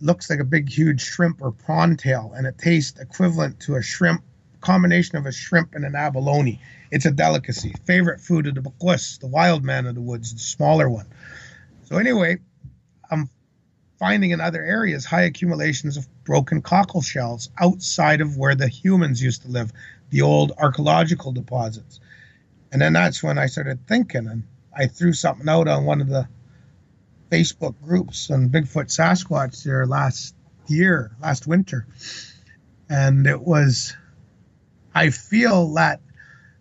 looks like a big, huge shrimp or prawn tail, and it tastes equivalent to a shrimp combination of a shrimp and an abalone. It's a delicacy. Favorite food of the Bakwis, the wild man of the woods, the smaller one. So anyway, I'm finding in other areas high accumulations of broken cockle shells outside of where the humans used to live, the old archaeological deposits. And then that's when I started thinking, and I threw something out on one of the Facebook groups on Bigfoot Sasquatch there last year, last winter. And it was, I feel that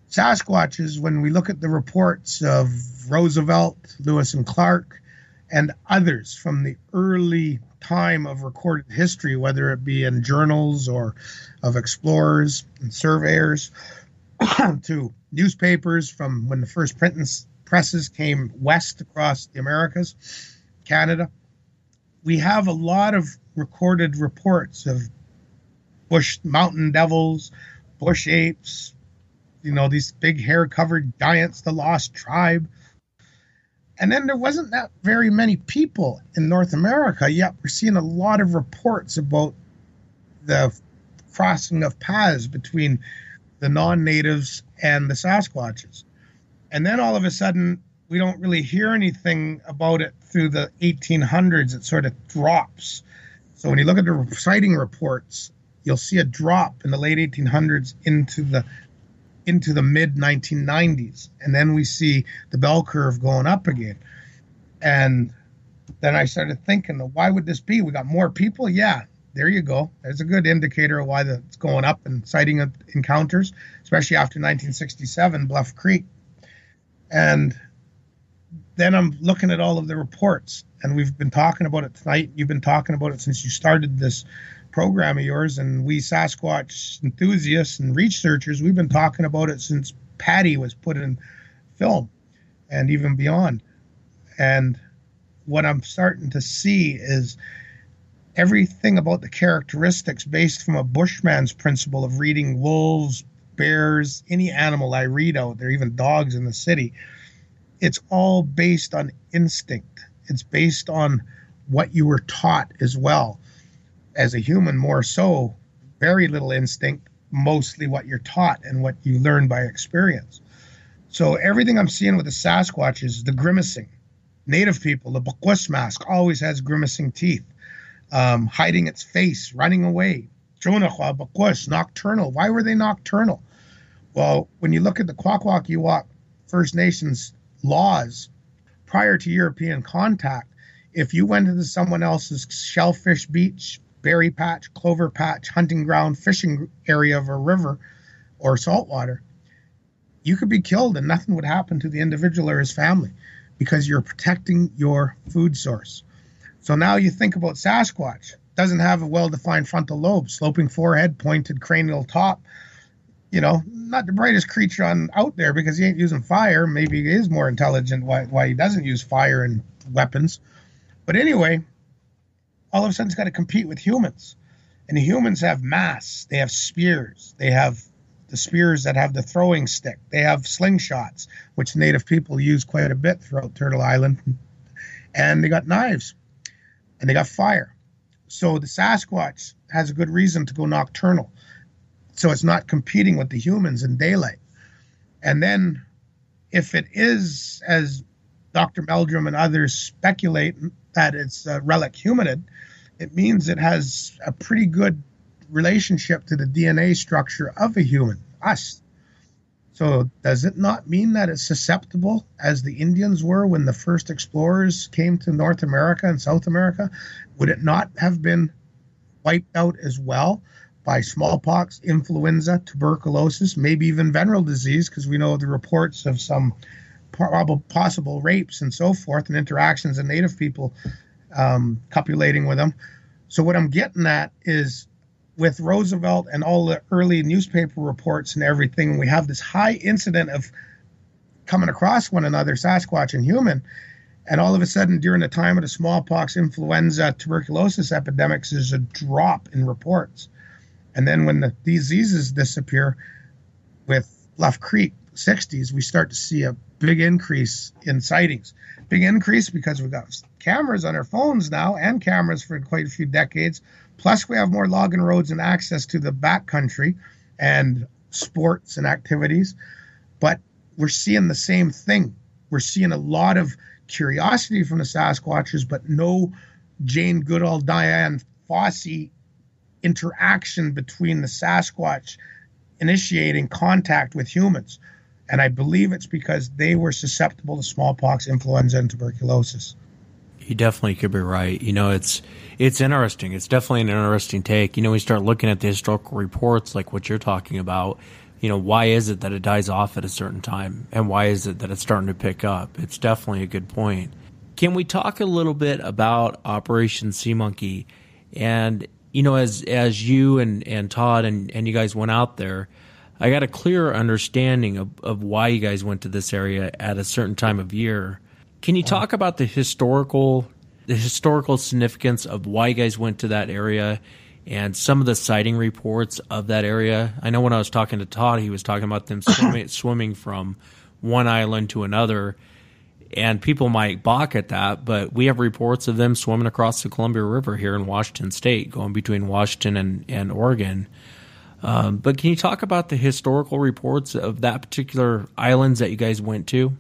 Sasquatches, when we look at the reports of Roosevelt, Lewis and Clark, and others from the early time of recorded history, whether it be in journals or of explorers and surveyors, to newspapers from when the first printing presses came west across the Americas, Canada. We have a lot of recorded reports of bush mountain devils, bush apes, you know, these big hair covered giants, the lost tribe. And then there wasn't that very many people in North America, yet we're seeing a lot of reports about the crossing of paths between the non natives and the Sasquatches. And then all of a sudden, we don't really hear anything about it through the 1800s. It sort of drops. So when you look at the sighting reports, you'll see a drop in the late 1800s into the into the mid 1990s, and then we see the bell curve going up again. And then I started thinking, why would this be? We got more people. Yeah, there you go. There's a good indicator of why it's going up in sighting encounters, especially after 1967, Bluff Creek. And then I'm looking at all of the reports, and we've been talking about it tonight. You've been talking about it since you started this program of yours, and we Sasquatch enthusiasts and researchers, we've been talking about it since Patty was put in film and even beyond. And what I'm starting to see is everything about the characteristics based from a bushman's principle of reading wolves, bears, any animal I read out there, even dogs in the city. It's all based on instinct. It's based on what you were taught as well as a human more so very little instinct mostly what you're taught and what you learn by experience. So everything i'm seeing with the sasquatch is the grimacing. Native people the Bakwis mask always has grimacing teeth um, hiding its face running away. Bakwis, nocturnal. Why were they nocturnal? Well when you look at the Kwakwaka'wakw first nations laws prior to european contact if you went into someone else's shellfish beach berry patch, clover patch, hunting ground, fishing area of a river or saltwater, you could be killed and nothing would happen to the individual or his family because you're protecting your food source. So now you think about Sasquatch. Doesn't have a well-defined frontal lobe, sloping forehead, pointed cranial top. You know, not the brightest creature on out there because he ain't using fire. Maybe he is more intelligent why, why he doesn't use fire and weapons. But anyway, all of a sudden it's got to compete with humans. And humans have mass, they have spears, they have the spears that have the throwing stick, they have slingshots, which native people use quite a bit throughout Turtle Island. And they got knives and they got fire. So the Sasquatch has a good reason to go nocturnal. So it's not competing with the humans in daylight. And then if it is, as Dr. Meldrum and others speculate, that it's a relic hominid, it means it has a pretty good relationship to the DNA structure of a human, us. So, does it not mean that it's susceptible, as the Indians were when the first explorers came to North America and South America? Would it not have been wiped out as well by smallpox, influenza, tuberculosis, maybe even venereal disease? Because we know the reports of some probable possible rapes and so forth, and interactions of native people um, copulating with them. So what I'm getting at is with Roosevelt and all the early newspaper reports and everything, we have this high incident of coming across one another, Sasquatch and human. And all of a sudden, during the time of the smallpox, influenza, tuberculosis epidemics, there's a drop in reports. And then when the diseases disappear with Bluff Creek, 60s, we start to see a big increase in sightings. Big increase because we've got cameras on our phones now and cameras for quite a few decades. Plus, we have more logging roads and access to the backcountry and sports and activities. But we're seeing the same thing. We're seeing a lot of curiosity from the Sasquatches, but no Jane Goodall, Dian Fossey interaction between the Sasquatch initiating contact with humans. And I believe it's because they were susceptible to smallpox, influenza, and tuberculosis. You definitely could be right. You know, it's it's interesting. It's definitely an interesting take. You know, we start looking at the historical reports, like what you're talking about. You know, why is it that it dies off at a certain time, and why is it that it's starting to pick up? It's definitely a good point. Can we talk a little bit about Operation Sea Monkey? And you know, as as you and and Todd and and you guys went out there, I got a clearer understanding of, of why you guys went to this area at a certain time of year. Can you talk about the historical the historical significance of why you guys went to that area and some of the sighting reports of that area? I know when I was talking to Todd, he was talking about them swimming, swimming from one island to another. And people might balk at that, but we have reports of them swimming across the Columbia River here in Washington State, going between Washington and, and Oregon. Um, but can you talk about the historical reports of that particular islands that you guys went to?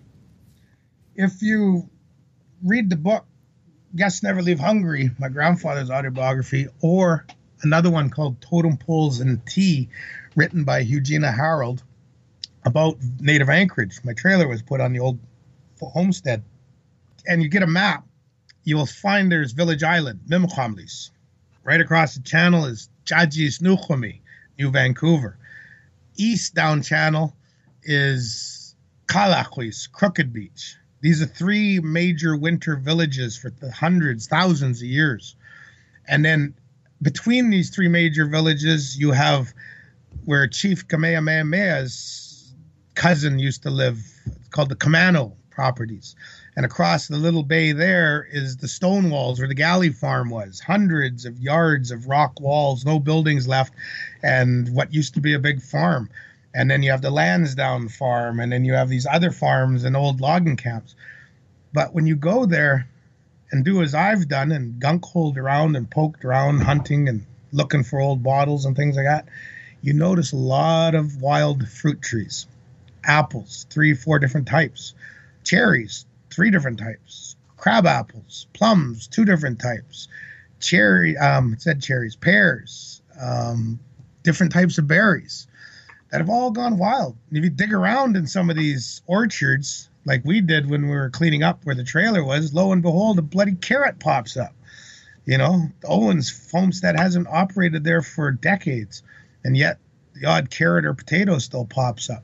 If you read the book Guests Never Leave Hungry, my grandfather's autobiography, or another one called Totem Poles and Tea, written by Hughina Harold about native anchorage. My trailer was put on the old homestead. And you get a map, you will find there's Village Island, Mimquamlis. Right across the channel is Chajis Nukhumi, New Vancouver. East down channel is Kalaquis, Crooked Beach. These are three major winter villages for hundreds, thousands of years. And then between these three major villages, you have where Chief Kamehameha's cousin used to live, it's called the Kamano properties. And across the little bay there is the stone walls where the galley farm was. Hundreds of yards of rock walls, no buildings left, and what used to be a big farm and then you have the Lansdowne farm, and then you have these other farms and old logging camps. But when you go there and do as I've done and gunk holed around and poked around hunting and looking for old bottles and things like that, you notice a lot of wild fruit trees, apples, three, four different types, cherries, three different types, crab apples, plums, two different types, cherry, um, said cherries, pears, um, different types of berries that have all gone wild. If you dig around in some of these orchards, like we did when we were cleaning up where the trailer was, lo and behold, a bloody carrot pops up. You know, Owens homestead hasn't operated there for decades, and yet the odd carrot or potato still pops up.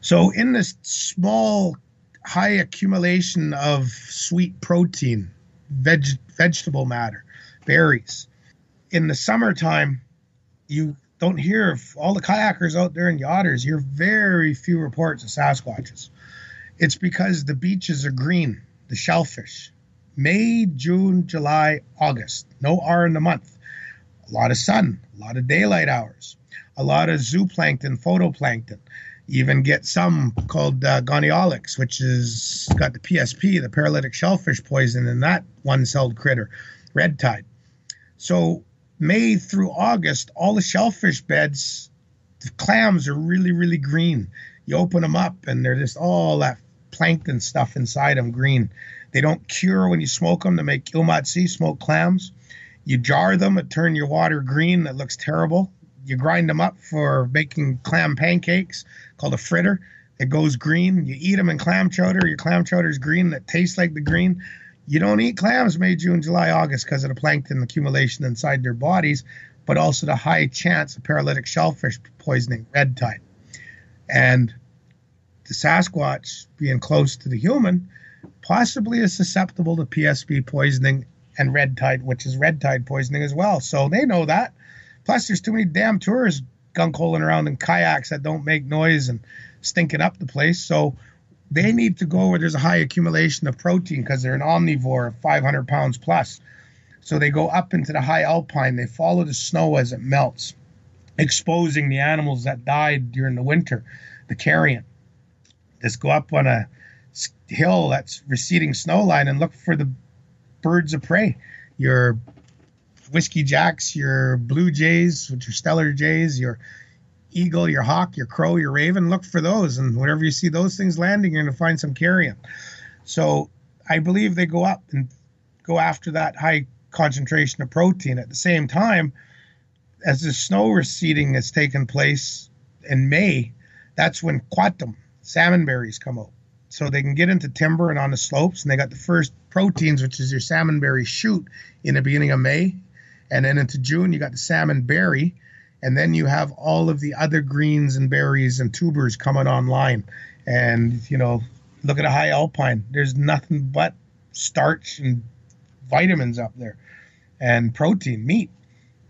So, in this small, high accumulation of sweet protein, veg- vegetable matter, berries, in the summertime, you don't hear of all the kayakers out there and yachters, you hear very few reports of Sasquatches. It's because the beaches are green, the shellfish. May, June, July, August. No R in the month. A lot of sun, a lot of daylight hours, a lot of zooplankton, phytoplankton. Even get some called uh, Gonyaulax, which is got the PSP, the paralytic shellfish poison, in that one-celled critter, red tide. So May through August, all the shellfish beds, the clams are really, really green. You open them up and they're just all that plankton stuff inside them green. They don't cure when you smoke them to make ilmatsi, smoked clams. You jar them and turn your water green. That looks terrible. You grind them up for making clam pancakes called a fritter. It goes green. You eat them in clam chowder. Your clam chowder is green. That tastes like the green. You don't eat clams May, June, July, August because of the plankton accumulation inside their bodies, but also the high chance of paralytic shellfish poisoning, red tide. And the Sasquatch, being close to the human, possibly is susceptible to PSP poisoning and red tide, which is red tide poisoning as well. So they know that. Plus, there's too many damn tourists gunk holing around in kayaks that don't make noise and stinking up the place. So they need to go where there's a high accumulation of protein because they're an omnivore of 500 pounds plus. So they go up into the high alpine. They follow the snow as it melts, exposing the animals that died during the winter, the carrion. Just go up on a hill that's receding snow line and look for the birds of prey. Your whiskey jacks, your blue jays, which are stellar jays, your eagle, your hawk, your crow, your raven. Look for those, and whenever you see those things landing, you're going to find some carrion. So I believe they go up and go after that high concentration of protein. At the same time, as the snow receding has taken place in May, that's when quatum salmon berries come out. So they can get into timber and on the slopes, and they got the first proteins, which is your salmon berry shoot, in the beginning of May. And then into June, you got the salmon berry. And then you have all of the other greens and berries and tubers coming online. And, you know, look at a high alpine. There's nothing but starch and vitamins up there and protein, meat.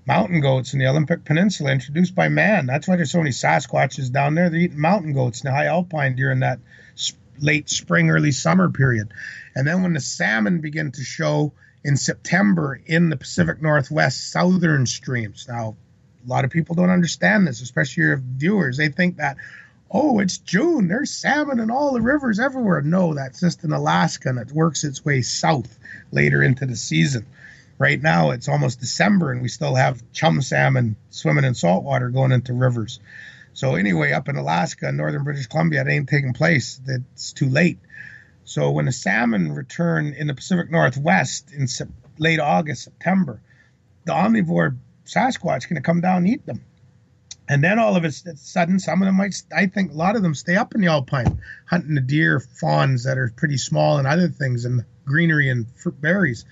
Mountain goats in the Olympic Peninsula introduced by man. That's why there's so many Sasquatches down there. They're eating mountain goats in the high alpine during that late spring, early summer period. And then when the salmon begin to show in September in the Pacific Northwest southern streams. Now, a lot of people don't understand this, especially your viewers. They think that, oh, it's June. There's salmon in all the rivers everywhere. No, that's just in Alaska and it works its way south later into the season. Right now, it's almost December and we still have chum salmon swimming in saltwater going into rivers. So, anyway, up in Alaska and northern British Columbia, it ain't taking place. It's too late. So, when the salmon return in the Pacific Northwest in late August, September, the omnivore Sasquatch is going to come down and eat them. And then all of a sudden, some of them might, I think a lot of them stay up in the alpine, hunting the deer, fawns that are pretty small and other things, and greenery and fruit berries.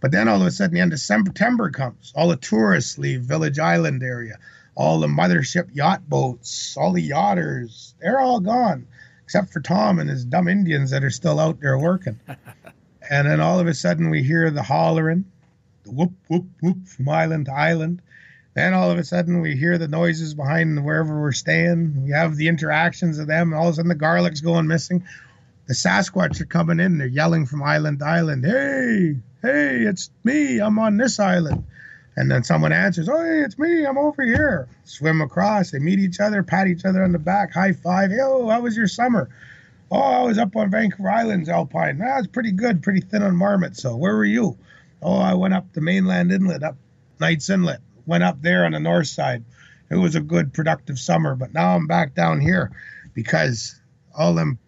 But then all of a sudden, the end of September comes. All the tourists leave Village Island area. All the mothership yacht boats, all the yachters, they're all gone, except for Tom and his dumb Indians that are still out there working. and then all of a sudden, we hear the hollering, the whoop, whoop, whoop from island to island. Then all of a sudden, we hear the noises behind wherever we're staying. We have the interactions of them. All of a sudden, the garlic's going missing. The Sasquatch are coming in. They're yelling from island to island, Hey, hey, it's me. I'm on this island. And then someone answers, Oh, hey, it's me. I'm over here. Swim across. They meet each other, pat each other on the back, high five. Yo, oh, how was your summer? Oh, I was up on Vancouver Islands, Alpine. That was pretty good, pretty thin on marmot. So where were you? Oh, I went up the mainland inlet, up Knights Inlet. Went up there on the north side. It was a good, productive summer. But now I'm back down here because all them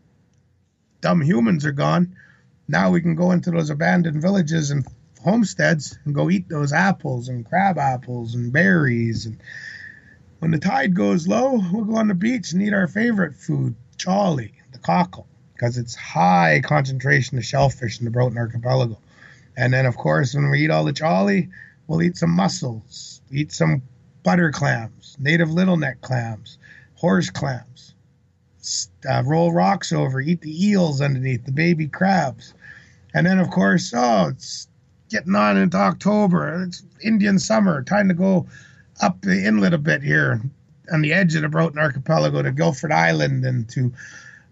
dumb humans are gone now we can go into those abandoned villages and homesteads and go eat those apples and crab apples and berries. And when the tide goes low, we'll go on the beach and eat our favorite food, chawley, the cockle, because it's high concentration of shellfish in the Broughton Archipelago. And then, of course, when we eat all the chawley, we'll eat some mussels, eat some butter clams, native little neck clams, horse clams, uh, roll rocks over, eat the eels underneath, the baby crabs. And then, of course, oh, it's getting on into October. It's Indian summer. Time to go up the inlet a bit here on the edge of the Broughton Archipelago to Gilford Island and to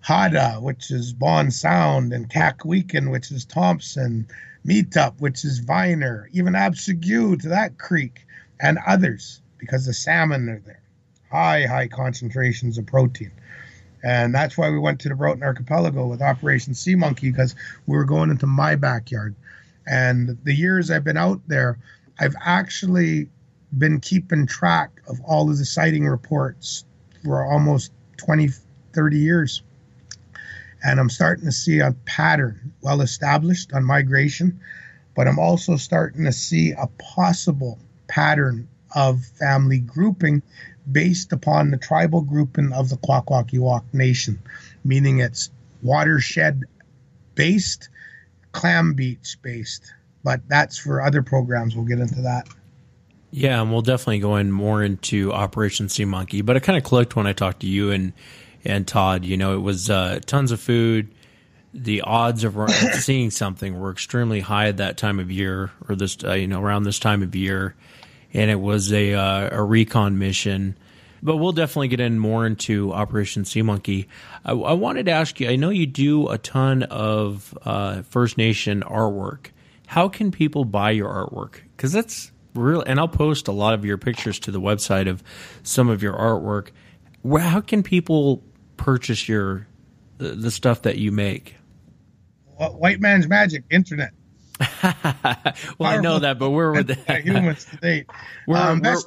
Haida, which is Bond Sound, and Kakweakin, which is Thompson, Meetup, which is Viner, even Absegoo to that creek, and others, because the salmon are there. High, high concentrations of protein. And that's why we went to the Broughton Archipelago with Operation Sea Monkey because we were going into my backyard. And the years I've been out there, I've actually been keeping track of all of the sighting reports for almost 20, 30 years. And I'm starting to see a pattern well established on migration, but I'm also starting to see a possible pattern of family grouping based upon the tribal grouping of the Kwakwaka'wakw Nation, meaning it's watershed based, clam beach based. But that's for other programs. We'll get into that. Yeah, and we'll definitely go in more into Operation Sea Monkey. But it kind of clicked when I talked to you and and Todd. You know, it was uh, tons of food. The odds of seeing something were extremely high at that time of year, or this, uh, you know, around this time of year, and it was a uh, a recon mission. But we'll definitely get in more into Operation Sea Monkey. I, I wanted to ask you. I know you do a ton of uh, First Nation artwork. How can people buy your artwork? Because that's real, and I'll post a lot of your pictures to the website of some of your artwork. Where, how can people purchase your the, the stuff that you make? White man's magic, internet. well, I know that, but where would the humans today? Where, um, where,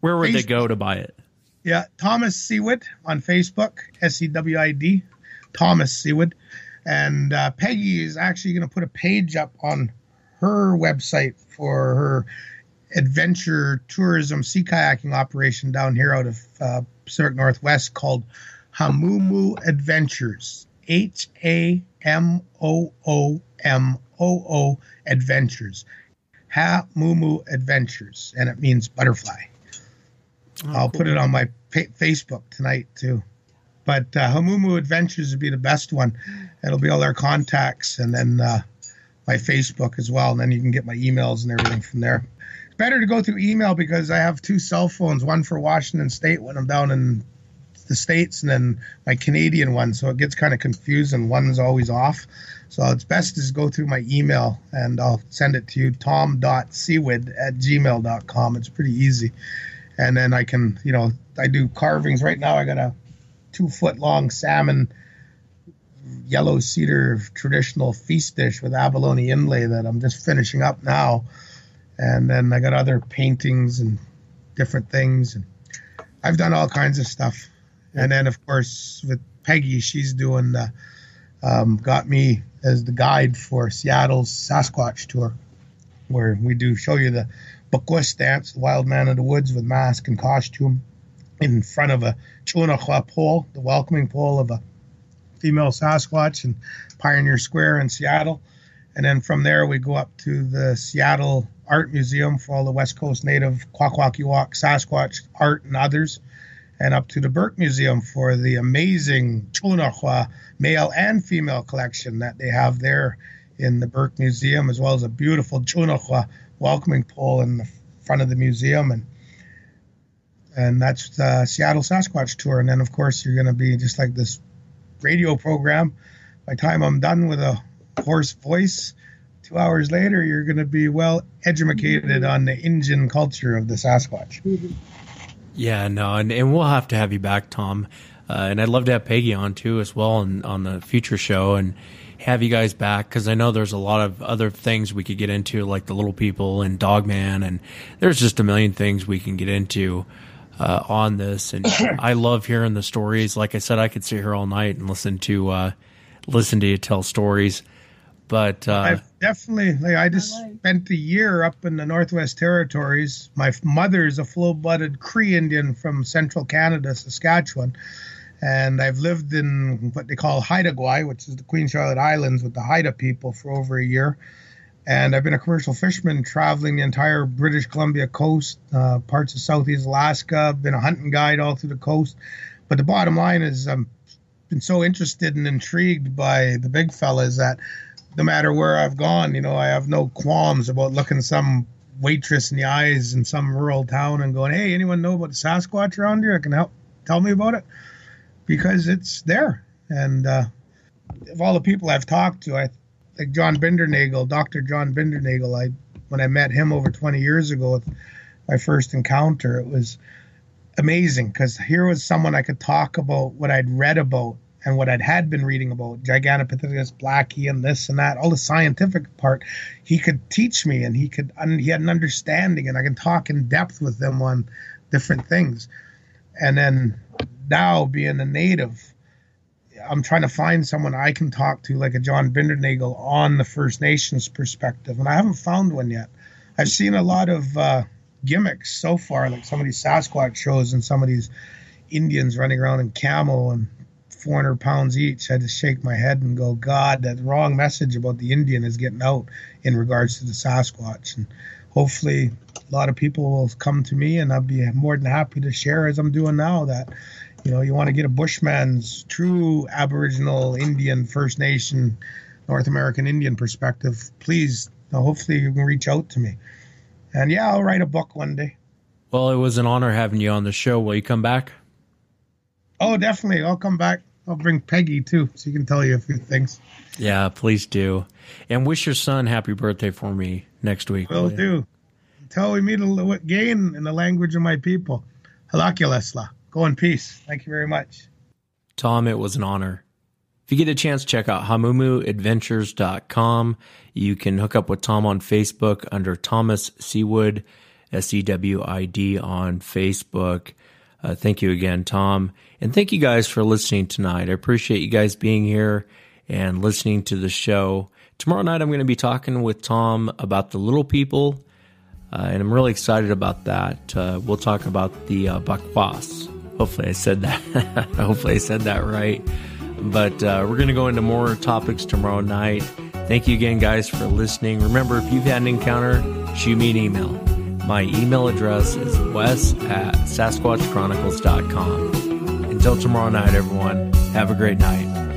where would Facebook. they go to buy it? Yeah, Thomas Sewid on Facebook, S E W I D, Thomas Sewid, and uh, Peggy is actually going to put a page up on her website for her adventure tourism sea kayaking operation down here out of uh, Pacific Northwest called Hamoomoo Adventures. H A M O O M O O Adventures. Hamoomoo Adventures, and it means butterfly. Oh, I'll cool. put it on my pa- Facebook tonight too. But uh, Hamoomoo Adventures would be the best one. It'll be all our contacts, and then uh, my Facebook as well. And then you can get my emails and everything from there It's better to go through email because I have two cell phones, one for Washington State when I'm down in the States, and then my Canadian one. So it gets kind of confusing. One's always off. So it's best to go through my email and I'll send it to you, tom.sewid at gmail.com. It's pretty easy. And then I can, you know, I do carvings. Right now I got a two foot long salmon yellow cedar traditional feast dish with abalone inlay that I'm just finishing up now and then I got other paintings and different things, and I've done all kinds of stuff. And then of course with Peggy, she's doing the um, got me as the guide for Seattle's Sasquatch tour, where we do show you the Bukwas dance, the wild man of the woods with mask and costume, in front of a Chunahua pole, the welcoming pole of a female Sasquatch in Pioneer Square in Seattle. And then from there, we go up to the Seattle Art Museum for all the West Coast Native Kwakwaka'wakw, Sasquatch art and others, and up to the Burke Museum for the amazing Chunahua male and female collection that they have there in the Burke Museum, as well as a beautiful Chunahua welcoming pole in the front of the museum. And and that's the Seattle Sasquatch tour. And then, of course, you're going to be just like this radio program. By time I'm done with a hoarse voice, two hours later, you're going to be well educated on the Indian culture of the Sasquatch. Yeah, no, and, and we'll have to have you back, Tom. Uh, and I'd love to have Peggy on too, as well, on, on the future show, and have you guys back because I know there's a lot of other things we could get into, like the Little People and Dogman, and there's just a million things we can get into uh, on this. And I love hearing the stories. Like I said, I could sit here all night and listen to uh, listen to you tell stories. But uh, I've definitely, like, I just spent a year up in the Northwest Territories. My mother is a full-blooded Cree Indian from central Canada, Saskatchewan, and I've lived in what they call Haida Gwaii, which is the Queen Charlotte Islands, with the Haida people for over a year. And I've been a commercial fisherman traveling the entire British Columbia coast, uh, parts of Southeast Alaska. Been a hunting guide all through the coast. But the bottom line is, I've been so interested and intrigued by the big fellas that no matter where I've gone, you know, I have no qualms about looking some waitress in the eyes in some rural town and going, "Hey, anyone know about the Sasquatch around here? I can help tell me about it," because it's there. And uh, of all the people I've talked to, I like John Bindernagel, Dr. John Bindernagel. I when I met him over 20 years ago with my first encounter, it was amazing because here was someone I could talk about what I'd read about and what I'd had been reading about Gigantopithecus blacki and this and that, all the scientific part, he could teach me and he could and he had an understanding and I can talk in depth with them on different things. And then now being a native, I'm trying to find someone I can talk to like a John Bindernagel on the First Nations perspective, and I haven't found one yet. I've seen a lot of uh, gimmicks so far, like some of these Sasquatch shows and some of these Indians running around in camo and 400 pounds each. I just shake my head and go, God, that wrong message about the Indian is getting out in regards to the Sasquatch. And hopefully, a lot of people will come to me, and I'll be more than happy to share, as I'm doing now, that you know, you want to get a Bushman's true Aboriginal, Indian, First Nation, North American Indian perspective, please, uh, hopefully, you can reach out to me. And yeah, I'll write a book one day. Well, it was an honor having you on the show. Will you come back? Oh, definitely. I'll come back. I'll bring Peggy too, so you can tell you a few things. Yeah, please do. And wish your son happy birthday for me next week. Will do. Until we meet again in the language of my people. Halakialesla. Go in peace. Thank you very much. Tom, it was an honor. If you get a chance, check out hamoomooadventures.com. You can hook up with Tom on Facebook under Thomas Sewid, S E W I D on Facebook. Uh, thank you again, Tom. And thank you guys for listening tonight. I appreciate you guys being here and listening to the show. Tomorrow night, I'm going to be talking with Tom about the little people, uh, and I'm really excited about that. Uh, we'll talk about the uh, bakwas. Hopefully, I said that. Hopefully, I said that right. But uh, we're going to go into more topics tomorrow night. Thank you again, guys, for listening. Remember, if you've had an encounter, shoot me an email. My email address is wes at sasquatchchronicles.com. Until tomorrow night, everyone, have a great night.